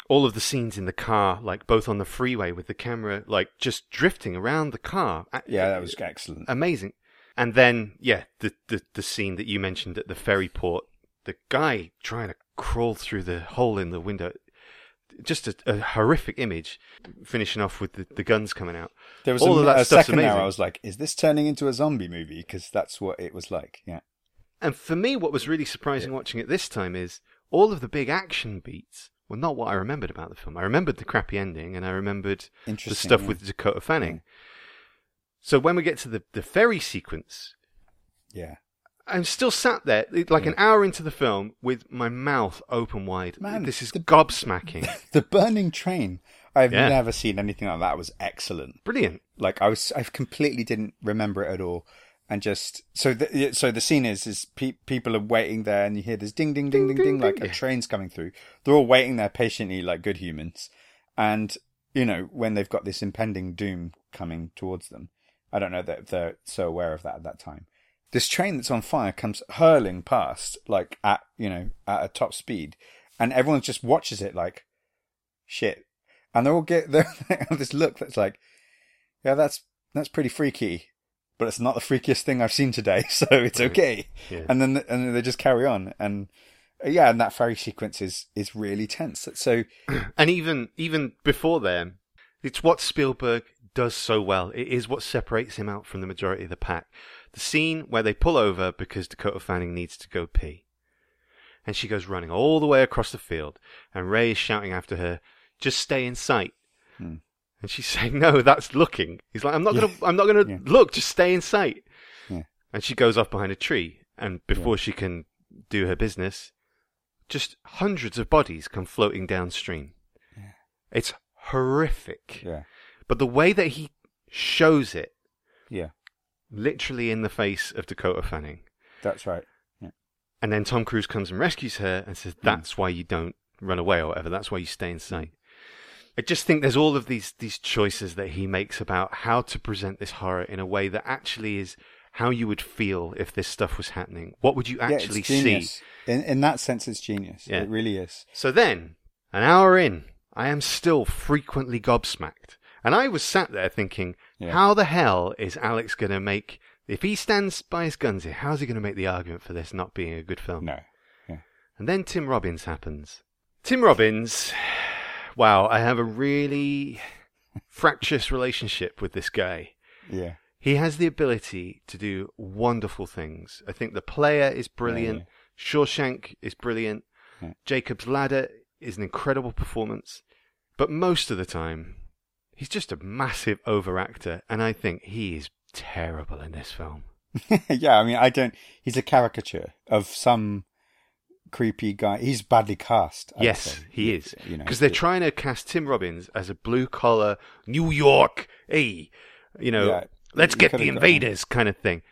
All of the scenes in the car, like both on the freeway with the camera, like just drifting around the car. Yeah, that was excellent. amazing. And then, yeah, the, the the scene that you mentioned at the ferry port, the guy trying to crawl through the hole in the window, just a, a horrific image. Finishing off with the, the guns coming out. There was all a, of that a stuff's second amazing. I was like, is this turning into a zombie movie? Because that's what it was like. Yeah. And for me, what was really surprising watching it this time is all of the big action beats were not what I remembered about the film. I remembered the crappy ending, and I remembered the stuff yeah. with Dakota Fanning. So when we get to the, the ferry sequence, Yeah. I'm still sat there, like an hour into the film, with my mouth open wide. Man, this is the- gobsmacking. The burning train. I've Yeah. never seen anything like that. It was excellent. Brilliant. Like I was, I completely didn't remember it at all, and just so the so the scene is is pe- people are waiting there, and you hear this ding ding ding ding ding, ding, like ding. a train's coming through. They're all waiting there patiently, like good humans, and you know when they've got this impending doom coming towards them. I don't know that they're so aware of that at that time. This train that's on fire comes hurling past, like at you know at a top speed, and everyone just watches it like shit, and they're all get they have this look that's like, yeah, that's that's pretty freaky, but it's not the freakiest thing I've seen today, so it's okay. Yeah. And then and then they just carry on, and uh, yeah, and that ferry sequence is is really tense. So And even even before then, it's what Spielberg does so well. It is what separates him out from the majority of the pack. The scene where they pull over because Dakota Fanning needs to go pee. And she goes running all the way across the field, and Ray is shouting after her, just stay in sight. Hmm. And she's saying, No, that's looking. He's like, I'm not gonna I'm not gonna Yeah. look, just stay in sight. Yeah. And she goes off behind a tree, and before she can do her business, just hundreds of bodies come floating downstream. It's horrific. yeah, But the way that he shows it, yeah, literally in the face of Dakota Fanning, that's right. and then Tom Cruise comes and rescues her and says, hmm. "That's why you don't run away or whatever. That's why you stay in hmm. sight." I just think there's all of these these choices that he makes about how to present this horror in a way that actually is how you would feel if this stuff was happening. What would you actually yeah, it's see? In in that sense, it's genius. Yeah. It really is. So then, an hour in, I am still frequently gobsmacked. And I was sat there thinking, Yeah. how the hell is Alex going to make, if he stands by his guns here, how's he going to make the argument for this not being a good film? No. And then Tim Robbins happens. Tim Robbins, wow, I have a really fractious relationship with this guy. Yeah. He has the ability to do wonderful things. I think the player is brilliant. Yeah, Shawshank is brilliant. Yeah. Jacob's Ladder is an incredible performance. But most of the time, he's just a massive overactor, and I think he is terrible in this film. yeah, I mean, I don't. He's a caricature of some creepy guy. He's badly cast. I'd yes, he is. You know, Because they're trying to cast Tim Robbins as a blue collar New York, hey, you know, Yeah, let's get the invaders kind of thing.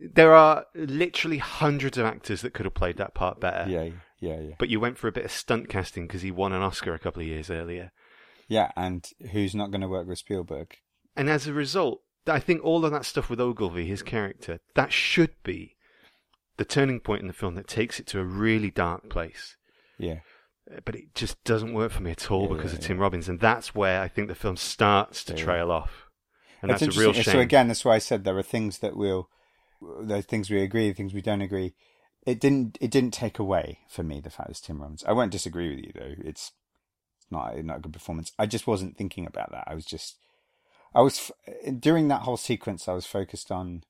There are literally hundreds of actors that could have played that part better. Yeah, yeah, yeah, But you went for a bit of stunt casting because he won an Oscar a couple of years earlier. yeah. And who's not going to work with Spielberg? And as a result, I think all of that stuff with Ogilvy, his character, that should be the turning point in the film that takes it to a really dark place. Yeah, Uh, But it just doesn't work for me at all Yeah, because yeah, of Tim Robbins, and that's where I think the film starts to trail off, and That's that's, a real shame. So again, that's why I said there are things that we'll, there are things we agree, things we don't agree. It didn't. It didn't take away for me the fact that it's Tim Robbins. I won't disagree with you though. It's not not a good performance. I just wasn't thinking about that. I was just, I was during that whole sequence. I was focused on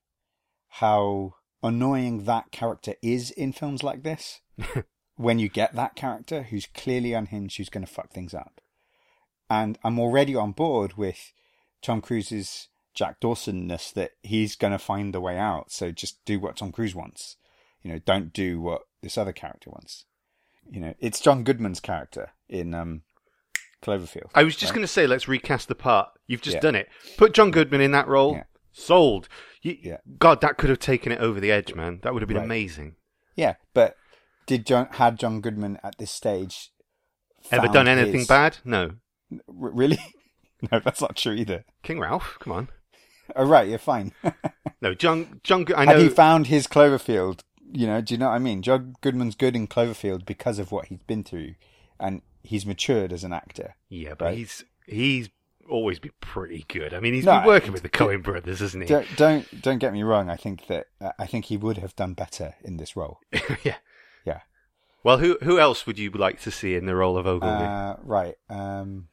how annoying that character is in films like this. when you get that character who's clearly unhinged, who's going to fuck things up, and I'm already on board with Tom Cruise's Jack Dawson-ness that he's going to find the way out. So just do what Tom Cruise wants. You know, don't do what this other character wants. You know, it's John Goodman's character in um, Cloverfield. I was just right? going to say, let's recast the part. You've just Yeah. done it. Put John Goodman in that role. Yeah. Sold. You, Yeah. God, that could have taken it over the edge, man. That would have been Right. amazing. Yeah, but did John had John Goodman at this stage Ever done anything his- bad? No. R- really? no, that's not true either. King Ralph, come on. Oh right, you're fine. No, John. John. I know. he found his Cloverfield? You know, do you know what I mean? John Goodman's good in Cloverfield because of what he's been through, and he's matured as an actor. yeah, but right? he's he's always be pretty good. I mean, he's No, been working with the Coen brothers, isn't he? Don't don't don't get me wrong. I think that uh, I think he would have done better in this role. yeah. Yeah. Well, who who else would you like to see in the role of Ogilvy? Uh, right. Um,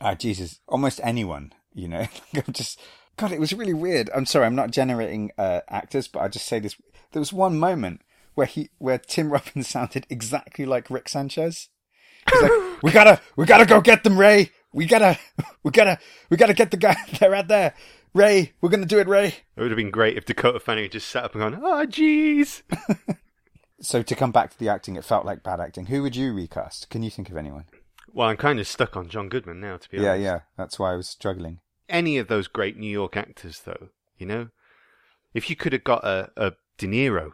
ah, Jesus. Almost anyone. You know. I'm just. God, it was really weird. I'm sorry. I'm not generating uh, actors, but I just say this. There was one moment where he, where Tim Robbins sounded exactly like Rick Sanchez. He's like, "We gotta, we gotta go get them, Ray. We gotta, we gotta, we gotta get the guy. They're out there, Ray. We're gonna do it, Ray." it would have been great if Dakota Fanning had just sat up and gone, "Oh, jeez." So to come back to the acting, it felt like bad acting. Who would you recast? Can you think of anyone? Well, I'm kind of stuck on John Goodman now, to be Yeah, honest. yeah. Yeah, that's why I was struggling. Any of those great New York actors, though, you know, if you could have got a, a De Niro,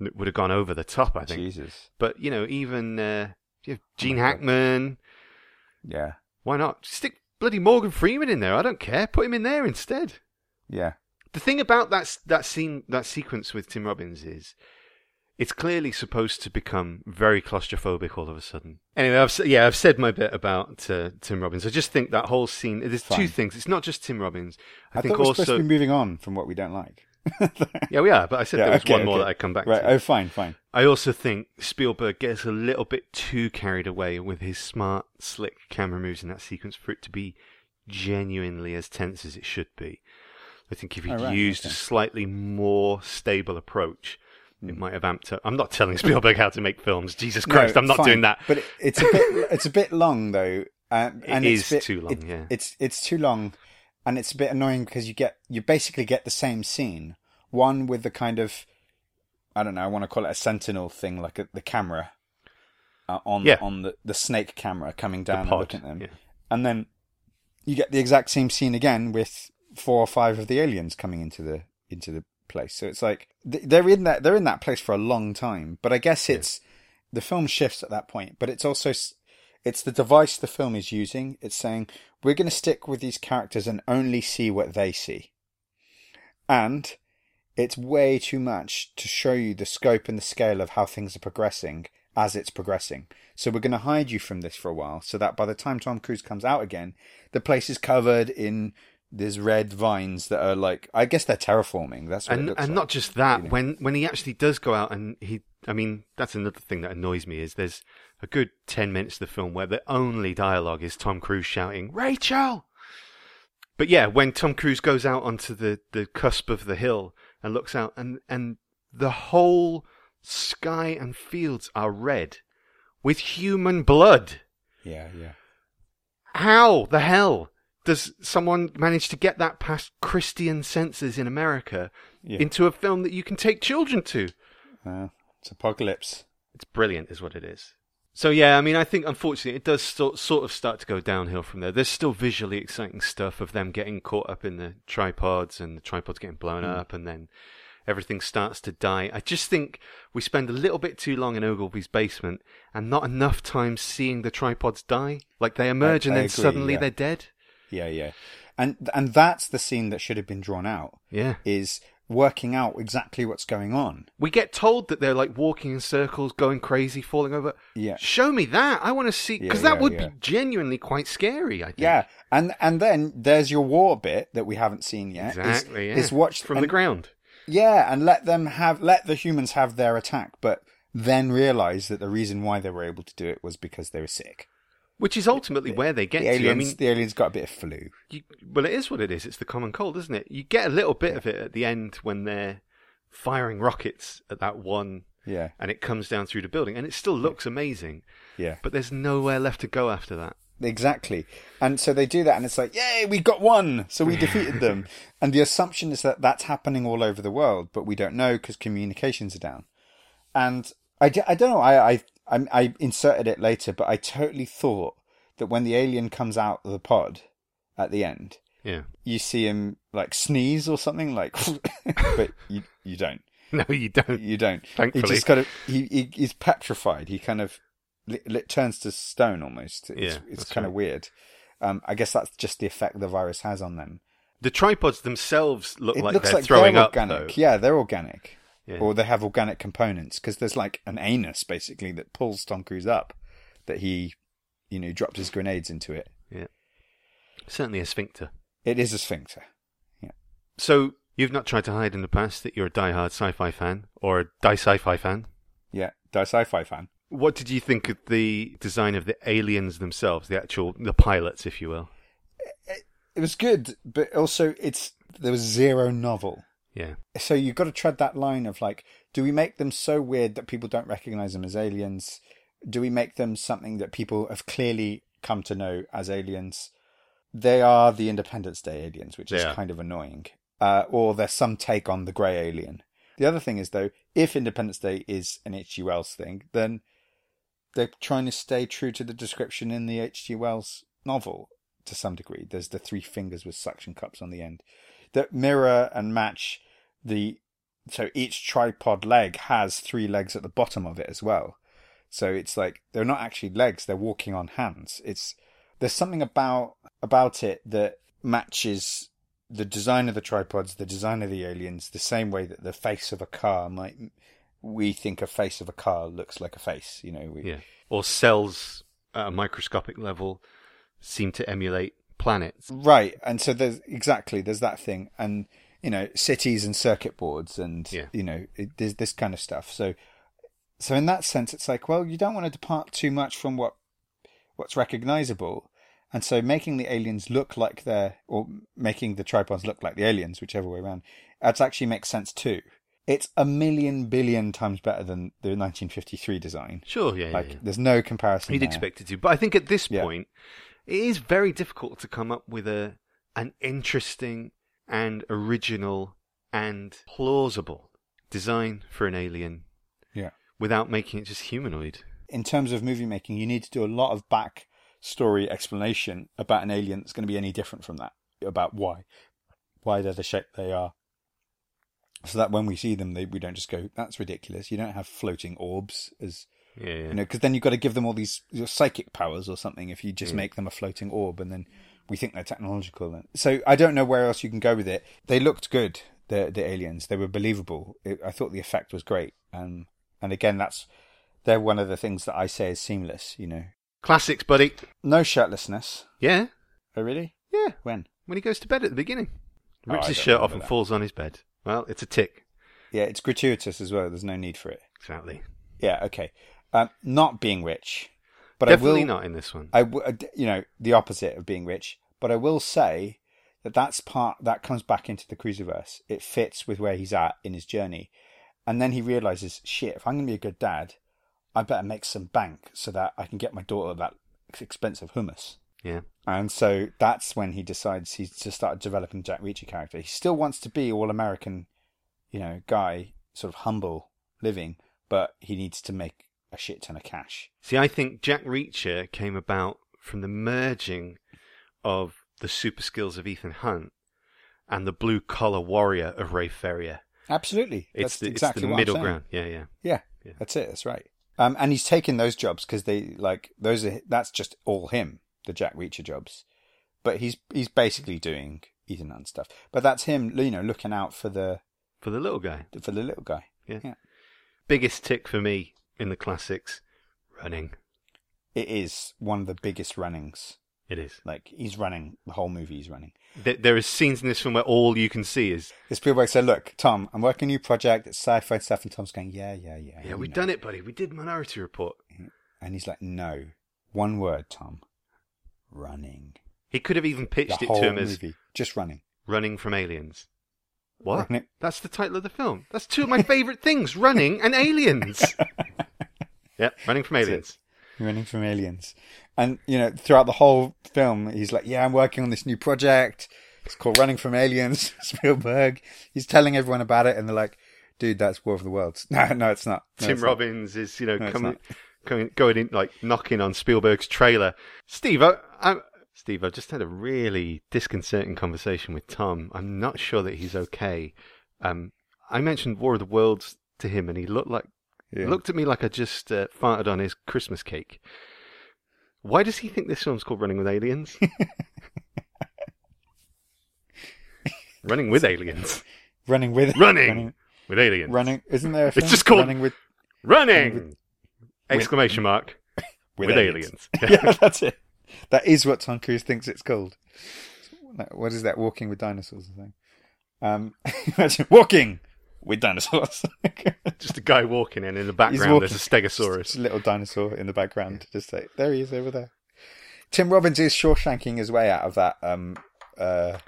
it would have gone over the top, I think. Jesus. But you know, even uh, have Gene. Hackman. Yeah, Why not stick bloody Morgan Freeman in there? I don't care. Put him in there instead. yeah. The thing about that that scene, that sequence with Tim Robbins is, it's clearly supposed to become very claustrophobic all of a sudden. Anyway, I've, yeah, I've said my bit about uh, Tim Robbins. I just think that whole scene. There's two things. It's not just Tim Robbins. I, I, think thought we're also. supposed to be moving on from what we don't like. Yeah, we are. But I said Yeah, there was okay, one more okay. that I'd come back right. to. Oh, fine, fine. I also think Spielberg gets a little bit too carried away with his smart, slick camera moves in that sequence for it to be genuinely as tense as it should be. I think if he'd Oh, right, used okay. a slightly more stable approach, it Hmm. might have amped up. I'm not telling Spielberg how to make films. Jesus No, Christ, I'm not fine. doing that. But it, it's a bit. it's a bit long though. Um, It and is it's bit, too long, it- yeah. It's it's too long, and it's a bit annoying because you get you basically get the same scene. One with the kind of, I don't know. I want to call it a sentinel thing, like a, the camera. Uh, on Yeah. on the, the snake camera coming down and looking at them, yeah. and then you get the exact same scene again with four or five of the aliens coming into the into the place. So it's like they're in that they're in that place for a long time. But I guess it's the film shifts at that point. But it's also it's the device the film is using. It's saying we're going to stick with these characters and only see what they see, and it's way too much to show you the scope and the scale of how things are progressing as it's progressing. So we're going to hide you from this for a while, so that by the time Tom Cruise comes out again, the place is covered in these red vines that are like I guess they're terraforming. That's what it and looks and like. not just that you know. when when he actually does go out and he i mean that's another thing that annoys me is there's a good 10 minutes of the film where the only dialogue is tom cruise shouting rachel but yeah when tom cruise goes out onto the the cusp of the hill and looks out and and the whole sky and fields are red with human blood Yeah, yeah. how the hell does someone manage to get that past Christian senses in America Yeah. into a film that you can take children to? Uh, it's apocalypse. It's brilliant, is what it is. So yeah, I mean, I think unfortunately it does sort sort of start to go downhill from there. There's still visually exciting stuff of them getting caught up in the tripods and the tripods getting blown mm. up, and then everything starts to die. I just think we spend a little bit too long in Ogilvy's basement and not enough time seeing the tripods die. Like they emerge and I then agree, suddenly yeah. they're dead. Yeah, yeah. And and that's the scene that should have been drawn out. Yeah. Is working out exactly what's going on. We get told that they're like walking in circles, going crazy, falling over. Yeah. Show me that. I want to see because Yeah, that yeah, would yeah. be genuinely quite scary. I think. Yeah, and and then there's your war bit that we haven't seen yet. is- Exactly. Is, yeah. watch from and- the ground. Yeah, and let them have let the humans have their attack, but then realize that the reason why they were able to do it was because they were sick. Which is ultimately where they get The to. I mean, the aliens got a bit of flu. you, well, it is what it is. It's the common cold, isn't it? You get a little bit of it at the end when they're firing rockets at that one, Yeah, and it comes down through the building, and it still looks amazing. yeah, But there's nowhere left to go after that. exactly. And so they do that, and it's like, yay, we got one, so we defeated them. And the assumption is that that's happening all over the world, but we don't know because communications are down. And I, I don't know. I, I I I inserted it later, but I totally thought that when the alien comes out of the pod at the end, Yeah. you see him like sneeze or something like, but you you don't. No, you don't. You don't. Thankfully. he just kind of he, he he's petrified. He kind of li- li- turns to stone almost. It's, Yeah, it's kind of weird. Um, I guess that's just the effect the virus has on them. The tripods themselves look It like looks they're like throwing they're up. organic. though. Yeah, they're organic, Yeah. or they have organic components because there's like an anus basically that pulls Tom Cruise up, that he, you know, drops his grenades into it. Yeah, certainly a sphincter. It is a sphincter. Yeah. So you've not tried to hide in the past that you're a die-hard sci-fi fan or a die sci-fi fan. Yeah, die sci-fi fan. What did you think of the design of the aliens themselves, the actual the pilots, if you will? It was good, but also it's there was zero novel. Yeah. so you've got to tread that line of like, do we make them so weird that people don't recognize them as aliens? Do we make them something that people have clearly come to know as aliens? They are the Independence Day aliens, which is kind of annoying. Uh, or there's some take on the grey alien. The other thing is though, if Independence Day is an H.G. Wells thing, then they're trying to stay true to the description in the H.G. Wells novel to some degree. There's the three fingers with suction cups on the end that mirror and match the so each tripod leg has three legs at the bottom of it as well. So it's like they're not actually legs, they're walking on hands. It's there's something about about it that matches the design of the tripods, the design of the aliens, the same way that the face of a car might we think a face of a car looks like a face, you know. We, Yeah. Or cells at a microscopic level seem to emulate planets. Right, and so there's exactly there's that thing, and you know cities and circuit boards, and Yeah. you know it, there's this kind of stuff. So, so in that sense, it's like well, you don't want to depart too much from what what's recognizable, and so making the aliens look like they're or making the tripods look like the aliens, whichever way around, that actually makes sense too. It's a million billion times better than the 1953 design. Sure, yeah. yeah, Like, yeah. there's no comparison. You'd there. expect it to. But I think at this Yeah. point, it is very difficult to come up with a an interesting and original and plausible design for an alien Yeah. without making it just humanoid. in terms of movie making, you need to do a lot of back story explanation about an alien that's going to be any different from that, about why, why they're the shape they are. So that when we see them, they, we don't just go, "That's ridiculous." You don't have floating orbs as Yeah, yeah. you know, because then you've got to give them all these your psychic powers or something. If you just Yeah. make them a floating orb, and then we think they're technological. So I don't know where else you can go with it. They looked good. The the aliens, they were believable. It, I thought the effect was great. Um, and again, that's they're one of the things that I say is seamless. You know, Classics, buddy. no shirtlessness. Yeah, Oh, really? yeah. When? When he goes to bed at the beginning, Oh, rips his shirt off and that. falls on his bed. Well, it's a tick. Yeah, it's gratuitous as well. There's no need for it. Exactly. Yeah, okay. Um, not being rich, but Definitely I will. not in this one. I w- uh, you know, the opposite of being rich. But I will say that that's part that comes back into the Cruiserverse. It fits with where he's at in his journey, and then he realizes, shit, if I'm gonna be a good dad, I better make some bank so that I can get my daughter that expensive hummus. Yeah. And so that's when he decides he's to start developing Jack Reacher character. He still wants to be all American, you know, guy, sort of humble living, but he needs to make a shit ton of cash. See, I think Jack Reacher came about from the merging of the super skills of Ethan Hunt and the blue collar warrior of Ray Ferrier. Absolutely, It's that's the, exactly it's the middle ground. Yeah, yeah. Yeah, Yeah. that's it. That's right. Um, and he's taken those jobs because they like those are that's just all him, the Jack Reacher jobs. But he's he's basically doing Ethan Hunt stuff. But that's him, you know, looking out for the For the little guy. for the little guy. Yeah. Yeah. Biggest tick for me in the classics running. It is one of the biggest runnings. It is. Like he's running the whole movie. He's running. There, there is scenes in this film where all you can see is, Spielberg said, "Look, Tom, I'm working a new project. It's sci-fi stuff." And Tom's going, "Yeah, yeah, yeah." yeah, we we've know." done it, buddy. We did Minority Report. And he's like, "No, one word, Tom. Running. He could have even The pitched it whole to him as movie, just running. Running from Aliens. What? Running- That's the title of the film. That's two of my favourite things running and aliens. yep, Running from Aliens. running from aliens. And you know, throughout the whole film, he's like, "Yeah, I'm working on this new project. It's called Running from Aliens." Spielberg. He's telling everyone about it, and they're like, "Dude, that's War of the Worlds." No, no, it's not. No, Tim it's not. Robbins is, you know, No, coming, coming, going in, like knocking on Spielberg's trailer. Steve, I, I, Steve, I just had a really disconcerting conversation with Tom. I'm not sure that he's okay. Um, I mentioned War of the Worlds to him, and he looked like Yeah. looked at me like I just uh, farted on his Christmas cake. Why does he think this film's called Running with Aliens? Running with aliens. running with Running, running, with aliens. running. Isn't there? A It's just called- Running with Running! with- Exclamation mark. With, aliens. yeah, that's it. That is what Tom Cruise thinks it's called. What is that? Walking with dinosaurs, I think. Um, imagine walking with dinosaurs. Just a guy walking in. In the background, there's a Stegosaurus. A little dinosaur in the background. Just like there he is over there. Tim Robbins is Shawshanking his way out of that. Um, uh,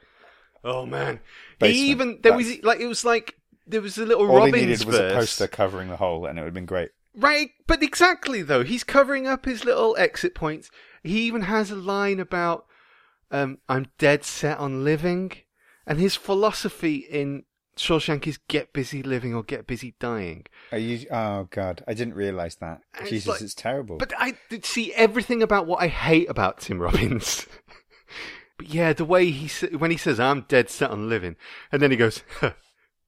Oh man! Basement. He even there That's- was like it was like there was a little all Robbins he needed was a poster covering the hole, and it would have been great. Right, but exactly though, he's covering up his little exit points. He even has a line about um, "I'm dead set on living," and his philosophy in Shawshank is "get busy living or get busy dying." Are you? Oh God, I didn't realize that. And it's Jesus, like- it's terrible. But I did see everything about what I hate about Tim Robbins. but yeah, the way he when he says "I'm dead set on living," and then he goes, huh,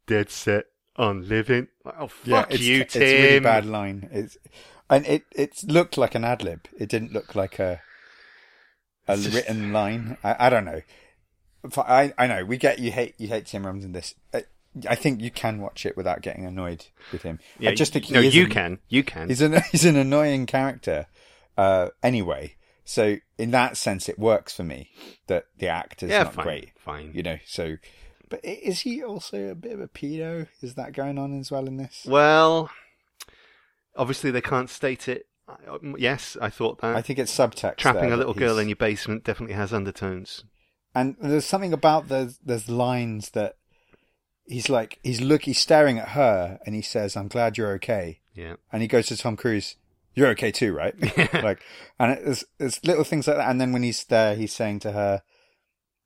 "Dead set on living." Like, oh fuck it's, you, it's Tim. a really bad line. It's and it it looked like an ad lib. It didn't look like a a just- written line. I, I don't know. I, I know we get you hate you hate Tim Robbins in this. I, I think you can watch it without getting annoyed with him. Yeah, I just think no, you an- can, you can. He's an he's an annoying character. Uh, anyway, so in that sense, it works for me that the actor's yeah, not fine, great. fine. You know, so. But is he also a bit of a pedo? Is that going on as well in this? Well, obviously they can't state it. Yes, I thought that. I think it's subtext. Trapping there a little girl in your basement definitely has undertones. And there's something about there's there's lines that he's like he's look he's staring at her and he says, "I'm glad you're okay." Yeah. And he goes to Tom Cruise, "You're okay too, right?" like, and it's it's little things like that. And then when he's there, he's saying to her,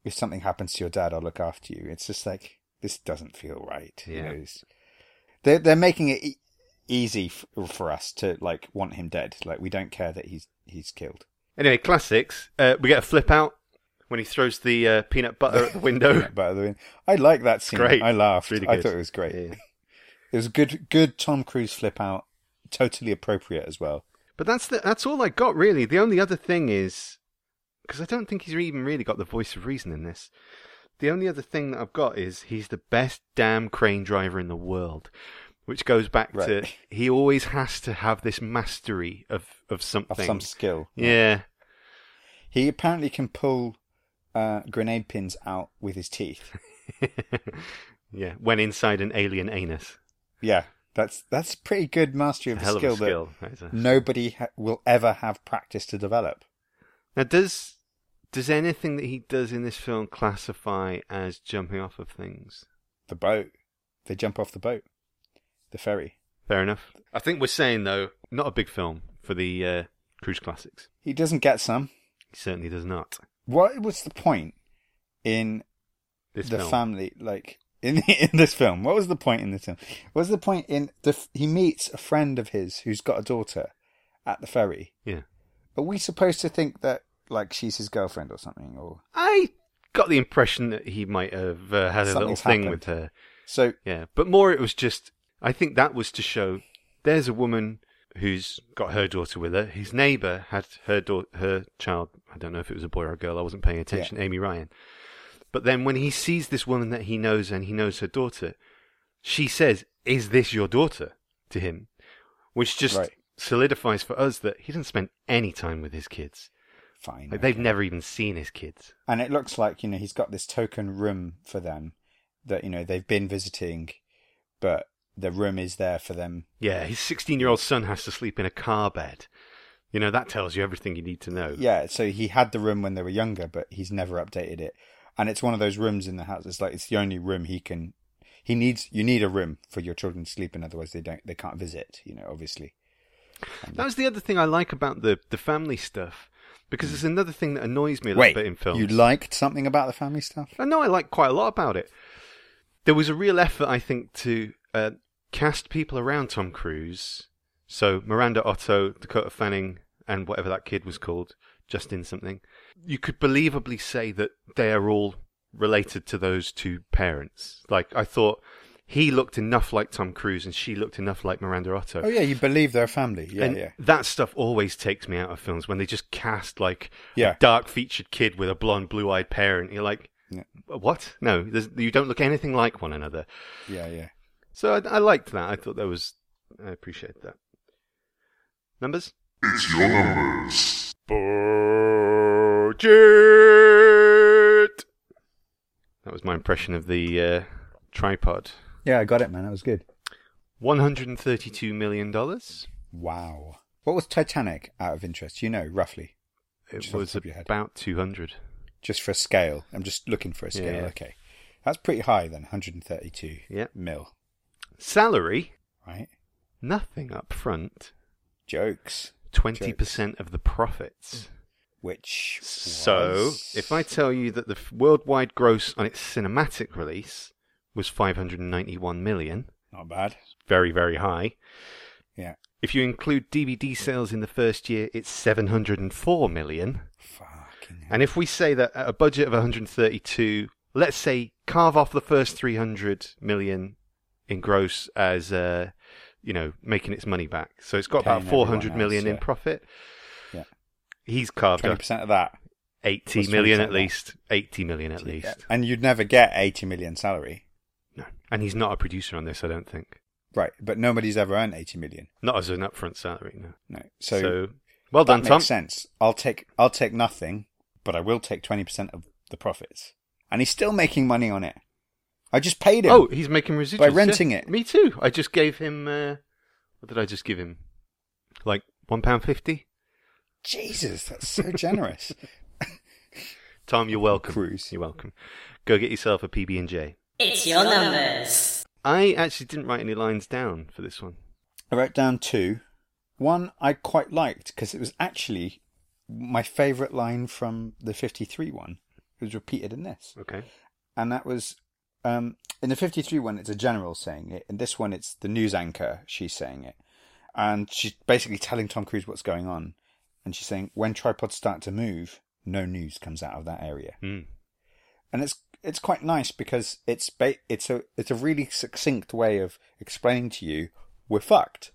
"If something happens to your dad, I'll look after you." It's just like this doesn't feel right. You Yeah. know, they're they're making it e- easy f- for us to like want him dead. Like we don't care that he's he's killed. Anyway, classics. Uh, we get a flip out when he throws the uh, peanut butter at the window. I like that scene. great. I laughed. Really I thought it was great. Yeah. It was a good, good Tom Cruise flip out. Totally appropriate as well. But that's the, that's all I got really. The only other thing is because I don't think he's even really got the voice of reason in this. The only other thing that I've got is he's the best damn crane driver in the world. which goes back to he always has to have this mastery of of something. Of some skill. yeah, He apparently can pull uh, grenade pins out with his teeth. yeah. When inside an alien anus, Yeah, that's that's pretty good mastery of a the of skill, a skill. That is a- that nobody ha- will ever have practice to develop. Now, does does anything that he does in this film classify as jumping off of things? The boat, they jump off the boat, the ferry. Fair enough. I think we're saying though, not a big film for the uh, cruise classics. He doesn't get some. He certainly does not. What was the point in This the film. family like in in this film what was the point in this film what was the point in the he meets a friend of his who's got a daughter at the ferry Yeah. are we supposed to think that like she's his girlfriend or something or I got the impression that he might have uh, had a little thing happened. with her. so Yeah, but more it was just. I think that was to show there's a woman who's got her daughter with her. His neighbour had her daughter, her child. I don't know if it was a boy or a girl. I wasn't paying attention. Amy Ryan. But then when he sees this woman that he knows and he knows her daughter, she says, "Is this your daughter?" to him, which just Right. solidifies for us that he doesn't spend any time with his kids. fine Like they've never even seen his kids. and it looks like you know he's got this token room for them that you know they've been visiting but the room is there for them Yeah, his 16 year old son has to sleep in a car bed. You know, that tells you everything you need to know. yeah so he had the room when they were younger but he's never updated it and it's one of those rooms in the house it's like it's the only room he can he needs you need a room for your children to sleep in otherwise they don't they can't visit you know obviously That was the other thing I like about the, the family stuff, because it's another thing that annoys me a little wait bit in films. you liked something about the family stuff I know I like quite a lot about it. There was a real effort, I think, to uh, cast people around Tom Cruise. So Miranda Otto, Dakota Fanning, and whatever that kid was called, Justin something. You could believably say that they are all related to those two parents. Like I thought, he looked enough like Tom Cruise, and she looked enough like Miranda Otto. oh yeah you believe they're a family yeah and yeah that stuff always takes me out of films when they just cast like Yeah. a dark featured kid with a blonde blue eyed parent. You're like, Yeah. what? No, you don't look anything like one another. yeah yeah So I, I liked that. I thought that was, I appreciate that. Numbers? It's your numbers. Budget! That was my impression of the uh, tripod. yeah i got it man that was good $132 million. wow what was titanic out of interest you know roughly It Just was top of your head. about 200. just for a scale i'm just looking for a scale Yeah. okay that's pretty high then 132 Yeah. mil Salary? right Nothing up front. Jokes twenty percent of the profits. which So, was- if I tell you that the worldwide gross on its cinematic release was 591 million, not bad very very high. yeah If you include DVD sales in the first year, it's 704 million. fucking hell. And if we say that at a budget of 132, let's say carve off the first 300 million in gross as uh, you know, making its money back. So it's got about Paying 400 everyone else, in yeah. profit. Yeah. He's carved twenty up percent of that 80 What's million 20% at of that? least. 80 million at least. and you'd never get eighty million salary No. And he's not a producer on this, I don't think. right but nobody's ever earned eighty million Not as an upfront salary, no. no So, so, well that done, makes Tom. sense i'll take i'll take nothing but i will take twenty percent of the profits and he's still making money on it i just paid him Oh, he's making residuals. By yeah. renting it. Me too. I just gave him, uh, what did I just give him? Like one pound fifty. jesus that's so generous Tom, you're welcome. Cruise. You're welcome. Go get yourself a PB&J. It's your numbers. I actually didn't write any lines down for this one. I wrote down two. One I quite liked because it was actually my favourite line from the 53 one. It was repeated in this. Okay. And that was um, in the 53 one, it's a general saying it. In this one, it's the news anchor, she's saying it. And she's basically telling Tom Cruise what's going on. And she's saying, when tripods start to move, no news comes out of that area. Mm. and it's it's quite nice because it's ba- it's a it's a really succinct way of explaining to you we're fucked.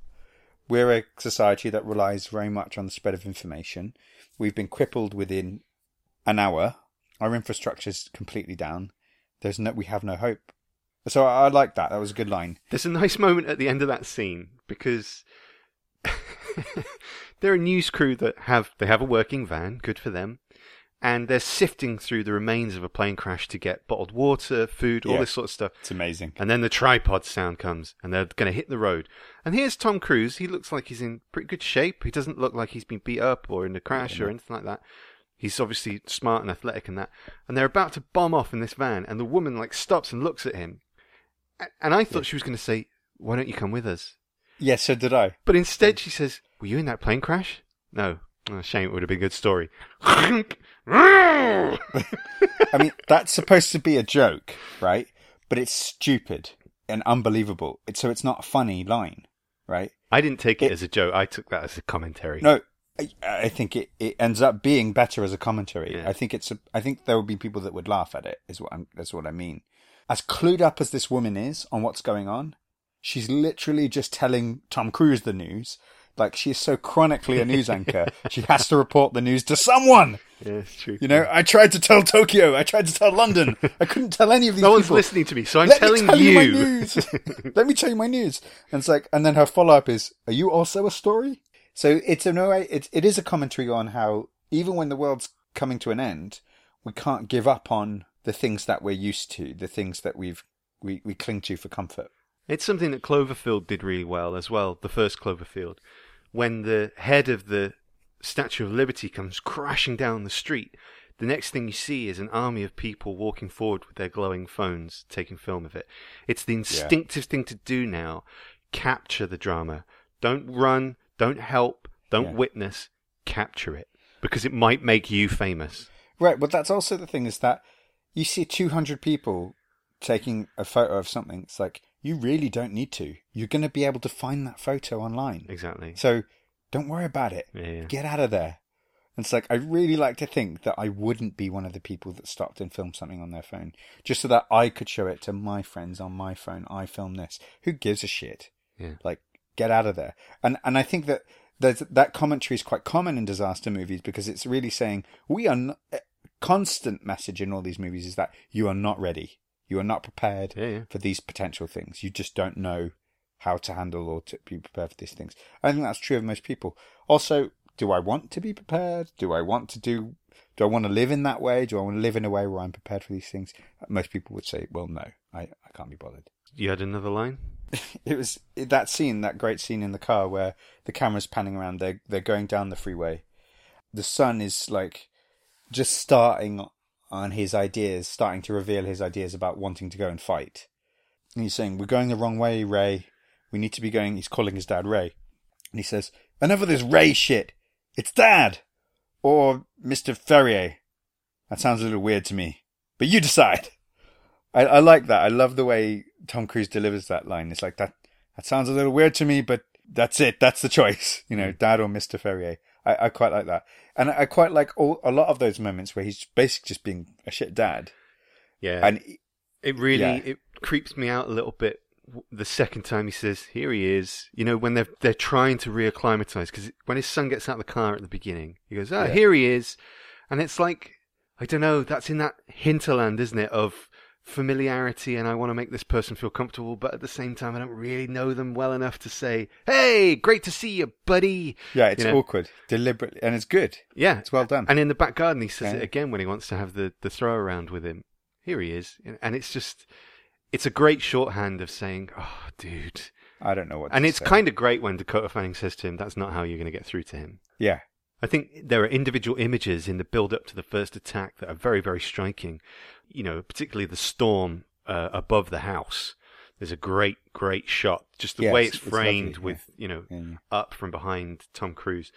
We're a society that relies very much on the spread of information. We've been crippled within an hour. Our infrastructure's completely down. There's no we have no hope So I, I like that. That was a good line. There's a nice moment at the end of that scene because they're a news crew that have they have a working van, good for them, and they're sifting through the remains of a plane crash to get bottled water, food, all Yeah. this sort of stuff. It's amazing. And then the tripod sound comes, and they're going to hit the road. And here's Tom Cruise. He looks like he's in pretty good shape. He doesn't look like he's been beat up or in a crash or anything like that. He's obviously smart and athletic and that. And they're about to bomb off in this van, and the woman like stops and looks at him. And I thought she was going to say, "Why don't you come with us?" Yeah, so did I. But instead, she says, "Were you in that plane crash?" No. Oh, shame. It would have been a good story. I mean, that's supposed to be a joke, right? But it's stupid and unbelievable. It's, so it's not a funny line, right? I didn't take it, It- as a joke. I took that as a commentary. No, I, I think it, it ends up being better as a commentary. Yeah. I think it's. A, I think there will be people that would laugh at it. Is what I'm. That's what I mean. As clued up as this woman is on what's going on, she's literally just telling Tom Cruise the news. Like she is so chronically a news anchor, she has to report the news to someone. Yeah, it's true. You know, I tried to tell Tokyo, I tried to tell London, I couldn't tell any of these no one's listening to me, so I'm Let telling me tell you. my news. Let me tell you my news. And it's like, and then her follow up is, "Are you also a story?" So it's in a way, it it is a commentary on how even when the world's coming to an end, we can't give up on the things that we're used to, the things that we've we we cling to for comfort. It's something that Cloverfield did really well as well, the first Cloverfield. When the head of the Statue of Liberty comes crashing down the street, the next thing you see is an army of people walking forward with their glowing phones, taking film of it. It's the instinctive thing to do now. Capture the drama. Don't run, don't help, don't Yeah. witness, capture it. Because it might make you famous. Right, but that's also the thing is that you see 200 people taking a photo of something. It's like, you really don't need to. You're going to be able to find that photo online. Exactly. So don't worry about it. Yeah. Get out of there. And it's like, I really like to think that I wouldn't be one of the people that stopped and filmed something on their phone just so that I could show it to my friends on my phone. I filmed this. Who gives a shit? Yeah. Like, get out of there. And, and I think that there's, that commentary is quite common in disaster movies because it's really saying we are not, a constant message in all these movies is that you are not ready. You are not prepared Yeah, yeah. for these potential things. You just don't know how to handle or to be prepared for these things. I think that's true of most people. Also, do I want to be prepared? Do I want to do? Do I want to live in that way? Do I want to live in a way where I'm prepared for these things? Most people would say, "Well, no, I, I can't be bothered." You had another line? It was that scene, that great scene in the car where the camera's panning around. They're they're going down the freeway. The son is like just starting on his ideas, starting to reveal his ideas about wanting to go and fight. And he's saying, "We're going the wrong way, Ray. We need to be going." He's calling his dad Ray, and he says, "Enough of this Ray shit. It's Dad or Mister Ferrier." That sounds a little weird to me, but you decide. I, I like that. I love the way Tom Cruise delivers that line. It's like that. That sounds a little weird to me, but that's it. That's the choice. You know, mm. Dad or Mister Ferrier. I, I quite like that, and I quite like all, a lot of those moments where he's basically just being a shit dad. Yeah. And It really Yeah. it creeps me out a little bit the second time he says, "Here he is." You know, when they're they're trying to reacclimatize because when his son gets out of the car at the beginning, he goes, "Oh, Yeah. here he is," and it's like I don't know. That's in that hinterland, isn't it? Of familiarity, and I want to make this person feel comfortable, but at the same time, I don't really know them well enough to say, "Hey, great to see you, buddy." yeah, it's You know? awkward, deliberately, and it's good. Yeah, It's well done. And in the back garden, he says Yeah. it again when he wants to have the, the throw around with him. Here he is. And it's just, it's a great shorthand of saying, oh, dude. I don't know what. And it's kind of great when Dakota Fanning says to him, that's not how you're going to get through to him. yeah, I think there are individual images in the build up to the first attack that are very, very striking. You know, particularly the storm uh, above the house. There's a great, great shot. Just the Yes, way it's it's framed lovely, with, you know, yeah, yeah. up from behind Tom Cruise.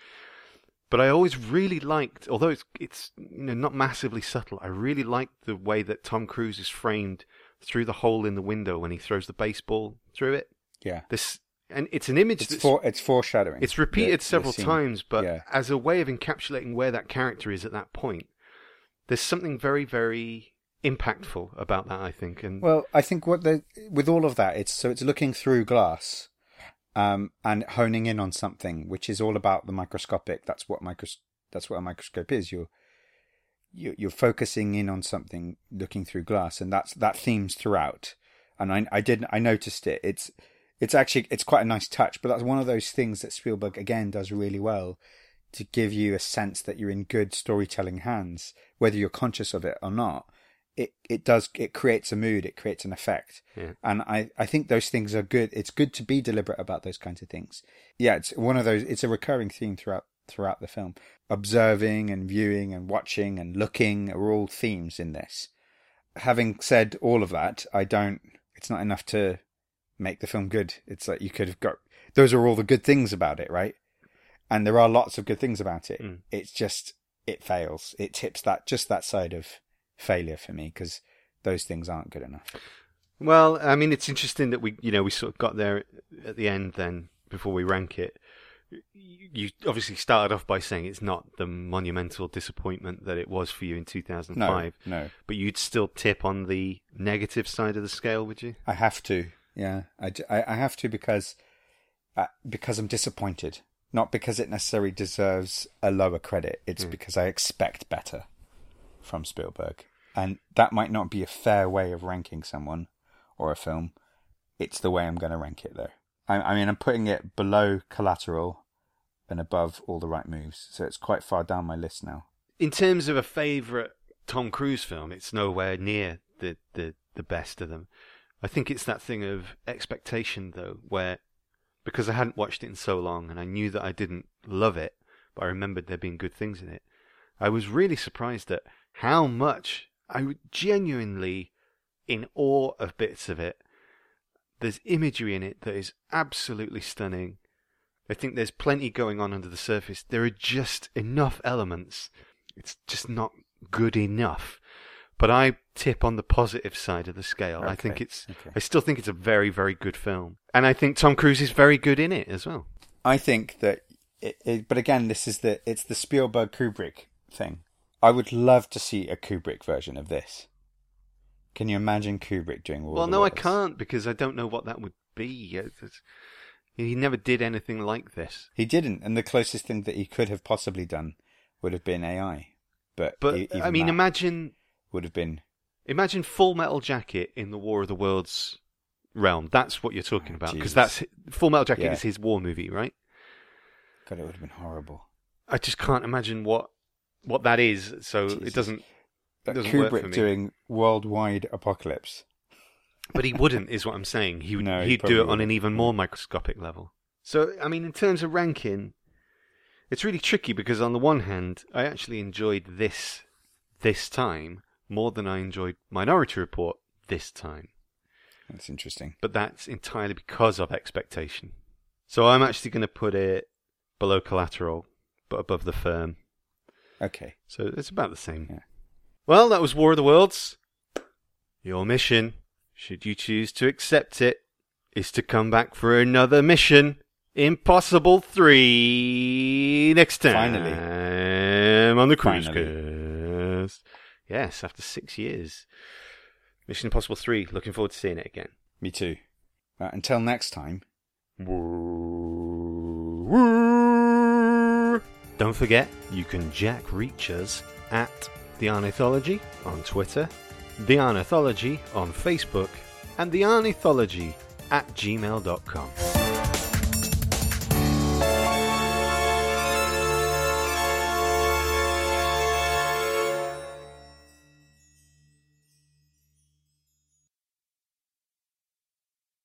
But I always really liked, although it's it's you know not massively subtle, I really liked the way that Tom Cruise is framed through the hole in the window when he throws the baseball through it. yeah. This and it's an image It's that's for it's foreshadowing. it's repeated the- the several scene. times, but yeah. as a way of encapsulating where that character is at that point, there's something very very impactful about that. I think, and Well, I think what the with all of that, it's so it's looking through glass, um, and honing in on something, which is all about the microscopic. That's what micros. That's what a microscope is. You're you're, you're focusing in on something, looking through glass, and that's that themes throughout. and I I did I noticed it. It's it's actually it's quite a nice touch, but that's one of those things that Spielberg again does really well to give you a sense that you're in good storytelling hands, whether you're conscious of it or not. It it does it creates a mood, it creates an effect, Yeah. and I I think those things are good. It's good to be deliberate about those kinds of things. Yeah, it's one of those. It's a recurring theme throughout throughout the film. Observing and viewing and watching and looking are all themes in this. Having said all of that, I don't. It's not enough to make the film good. It's like you could have got. Those are all the good things about it, right? And there are lots of good things about it. Mm. It's just it fails. It tips that just that side of failure for me because those things aren't good enough. Well, I mean, it's interesting that we, you know, we sort of got there at the end. Then before we rank it, you obviously started off by saying it's not the monumental disappointment that it was for you in 2005, No, no, but you'd still tip on the negative side of the scale, would you? I have to. Yeah, I, I, have to because uh, because I'm disappointed. Not because it necessarily deserves a lower credit. It's because I expect better from Spielberg, and that might not be a fair way of ranking someone or a film. It's the way I'm going to rank it, though. I, I mean, I'm putting it below Collateral and above All the Right Moves, so it's quite far down my list now. In terms of a favourite Tom Cruise film, it's nowhere near the, the, the best of them. I think it's that thing of expectation, though, where because I hadn't watched it in so long and I knew that I didn't love it, but I remembered there being good things in it, I was really surprised at how much I was genuinely in awe of bits of it. There's imagery in it that is absolutely stunning. I think there's plenty going on under the surface. There are just enough elements. It's just not good enough. But I tip on the positive side of the scale. I think it's. okay. I still think it's a very, very good film, and I think Tom Cruise is very good in it as well. I think that, it, it, but again, this is the it's the Spielberg Kubrick thing. I would love to see a Kubrick version of this. Can you imagine Kubrick doing all? well, no, I can't because I don't know what that would be. It's- He never did anything like this. He didn't, and the closest thing that he could have possibly done would have been AI. But But e- I mean, that imagine would have been Imagine Full Metal Jacket in the War of the Worlds realm. That's what you're talking Oh, about because that's Full Metal Jacket Yeah. is his war movie, right? God. It would have been horrible. I just can't imagine what what that is. So Jesus. it doesn't. That doesn't work for Kubrick me. doing worldwide apocalypse. But he wouldn't, is what I'm saying. He would. No, he he'd do it on an even more microscopic level. So I mean, in terms of ranking, it's really tricky because on the one hand, I actually enjoyed this this time more than I enjoyed Minority Report this time. That's interesting. but that's entirely because of expectation. So I'm actually going to put it below collateral, but above the firm. Okay. So it's about the same. Yeah. Well, that was War of the Worlds. Your mission, should you choose to accept it, is to come back for another mission. Impossible 3 next time Finally. I'm on the Cruise Finally. Cast. Yes, after six years. Mission Impossible 3, looking forward to seeing it again. Me too. Right, until next time. Don't forget, you can jack reach us at The Arnithology on Twitter, The Arnithology on Facebook, and The Arnithology at gmail.com.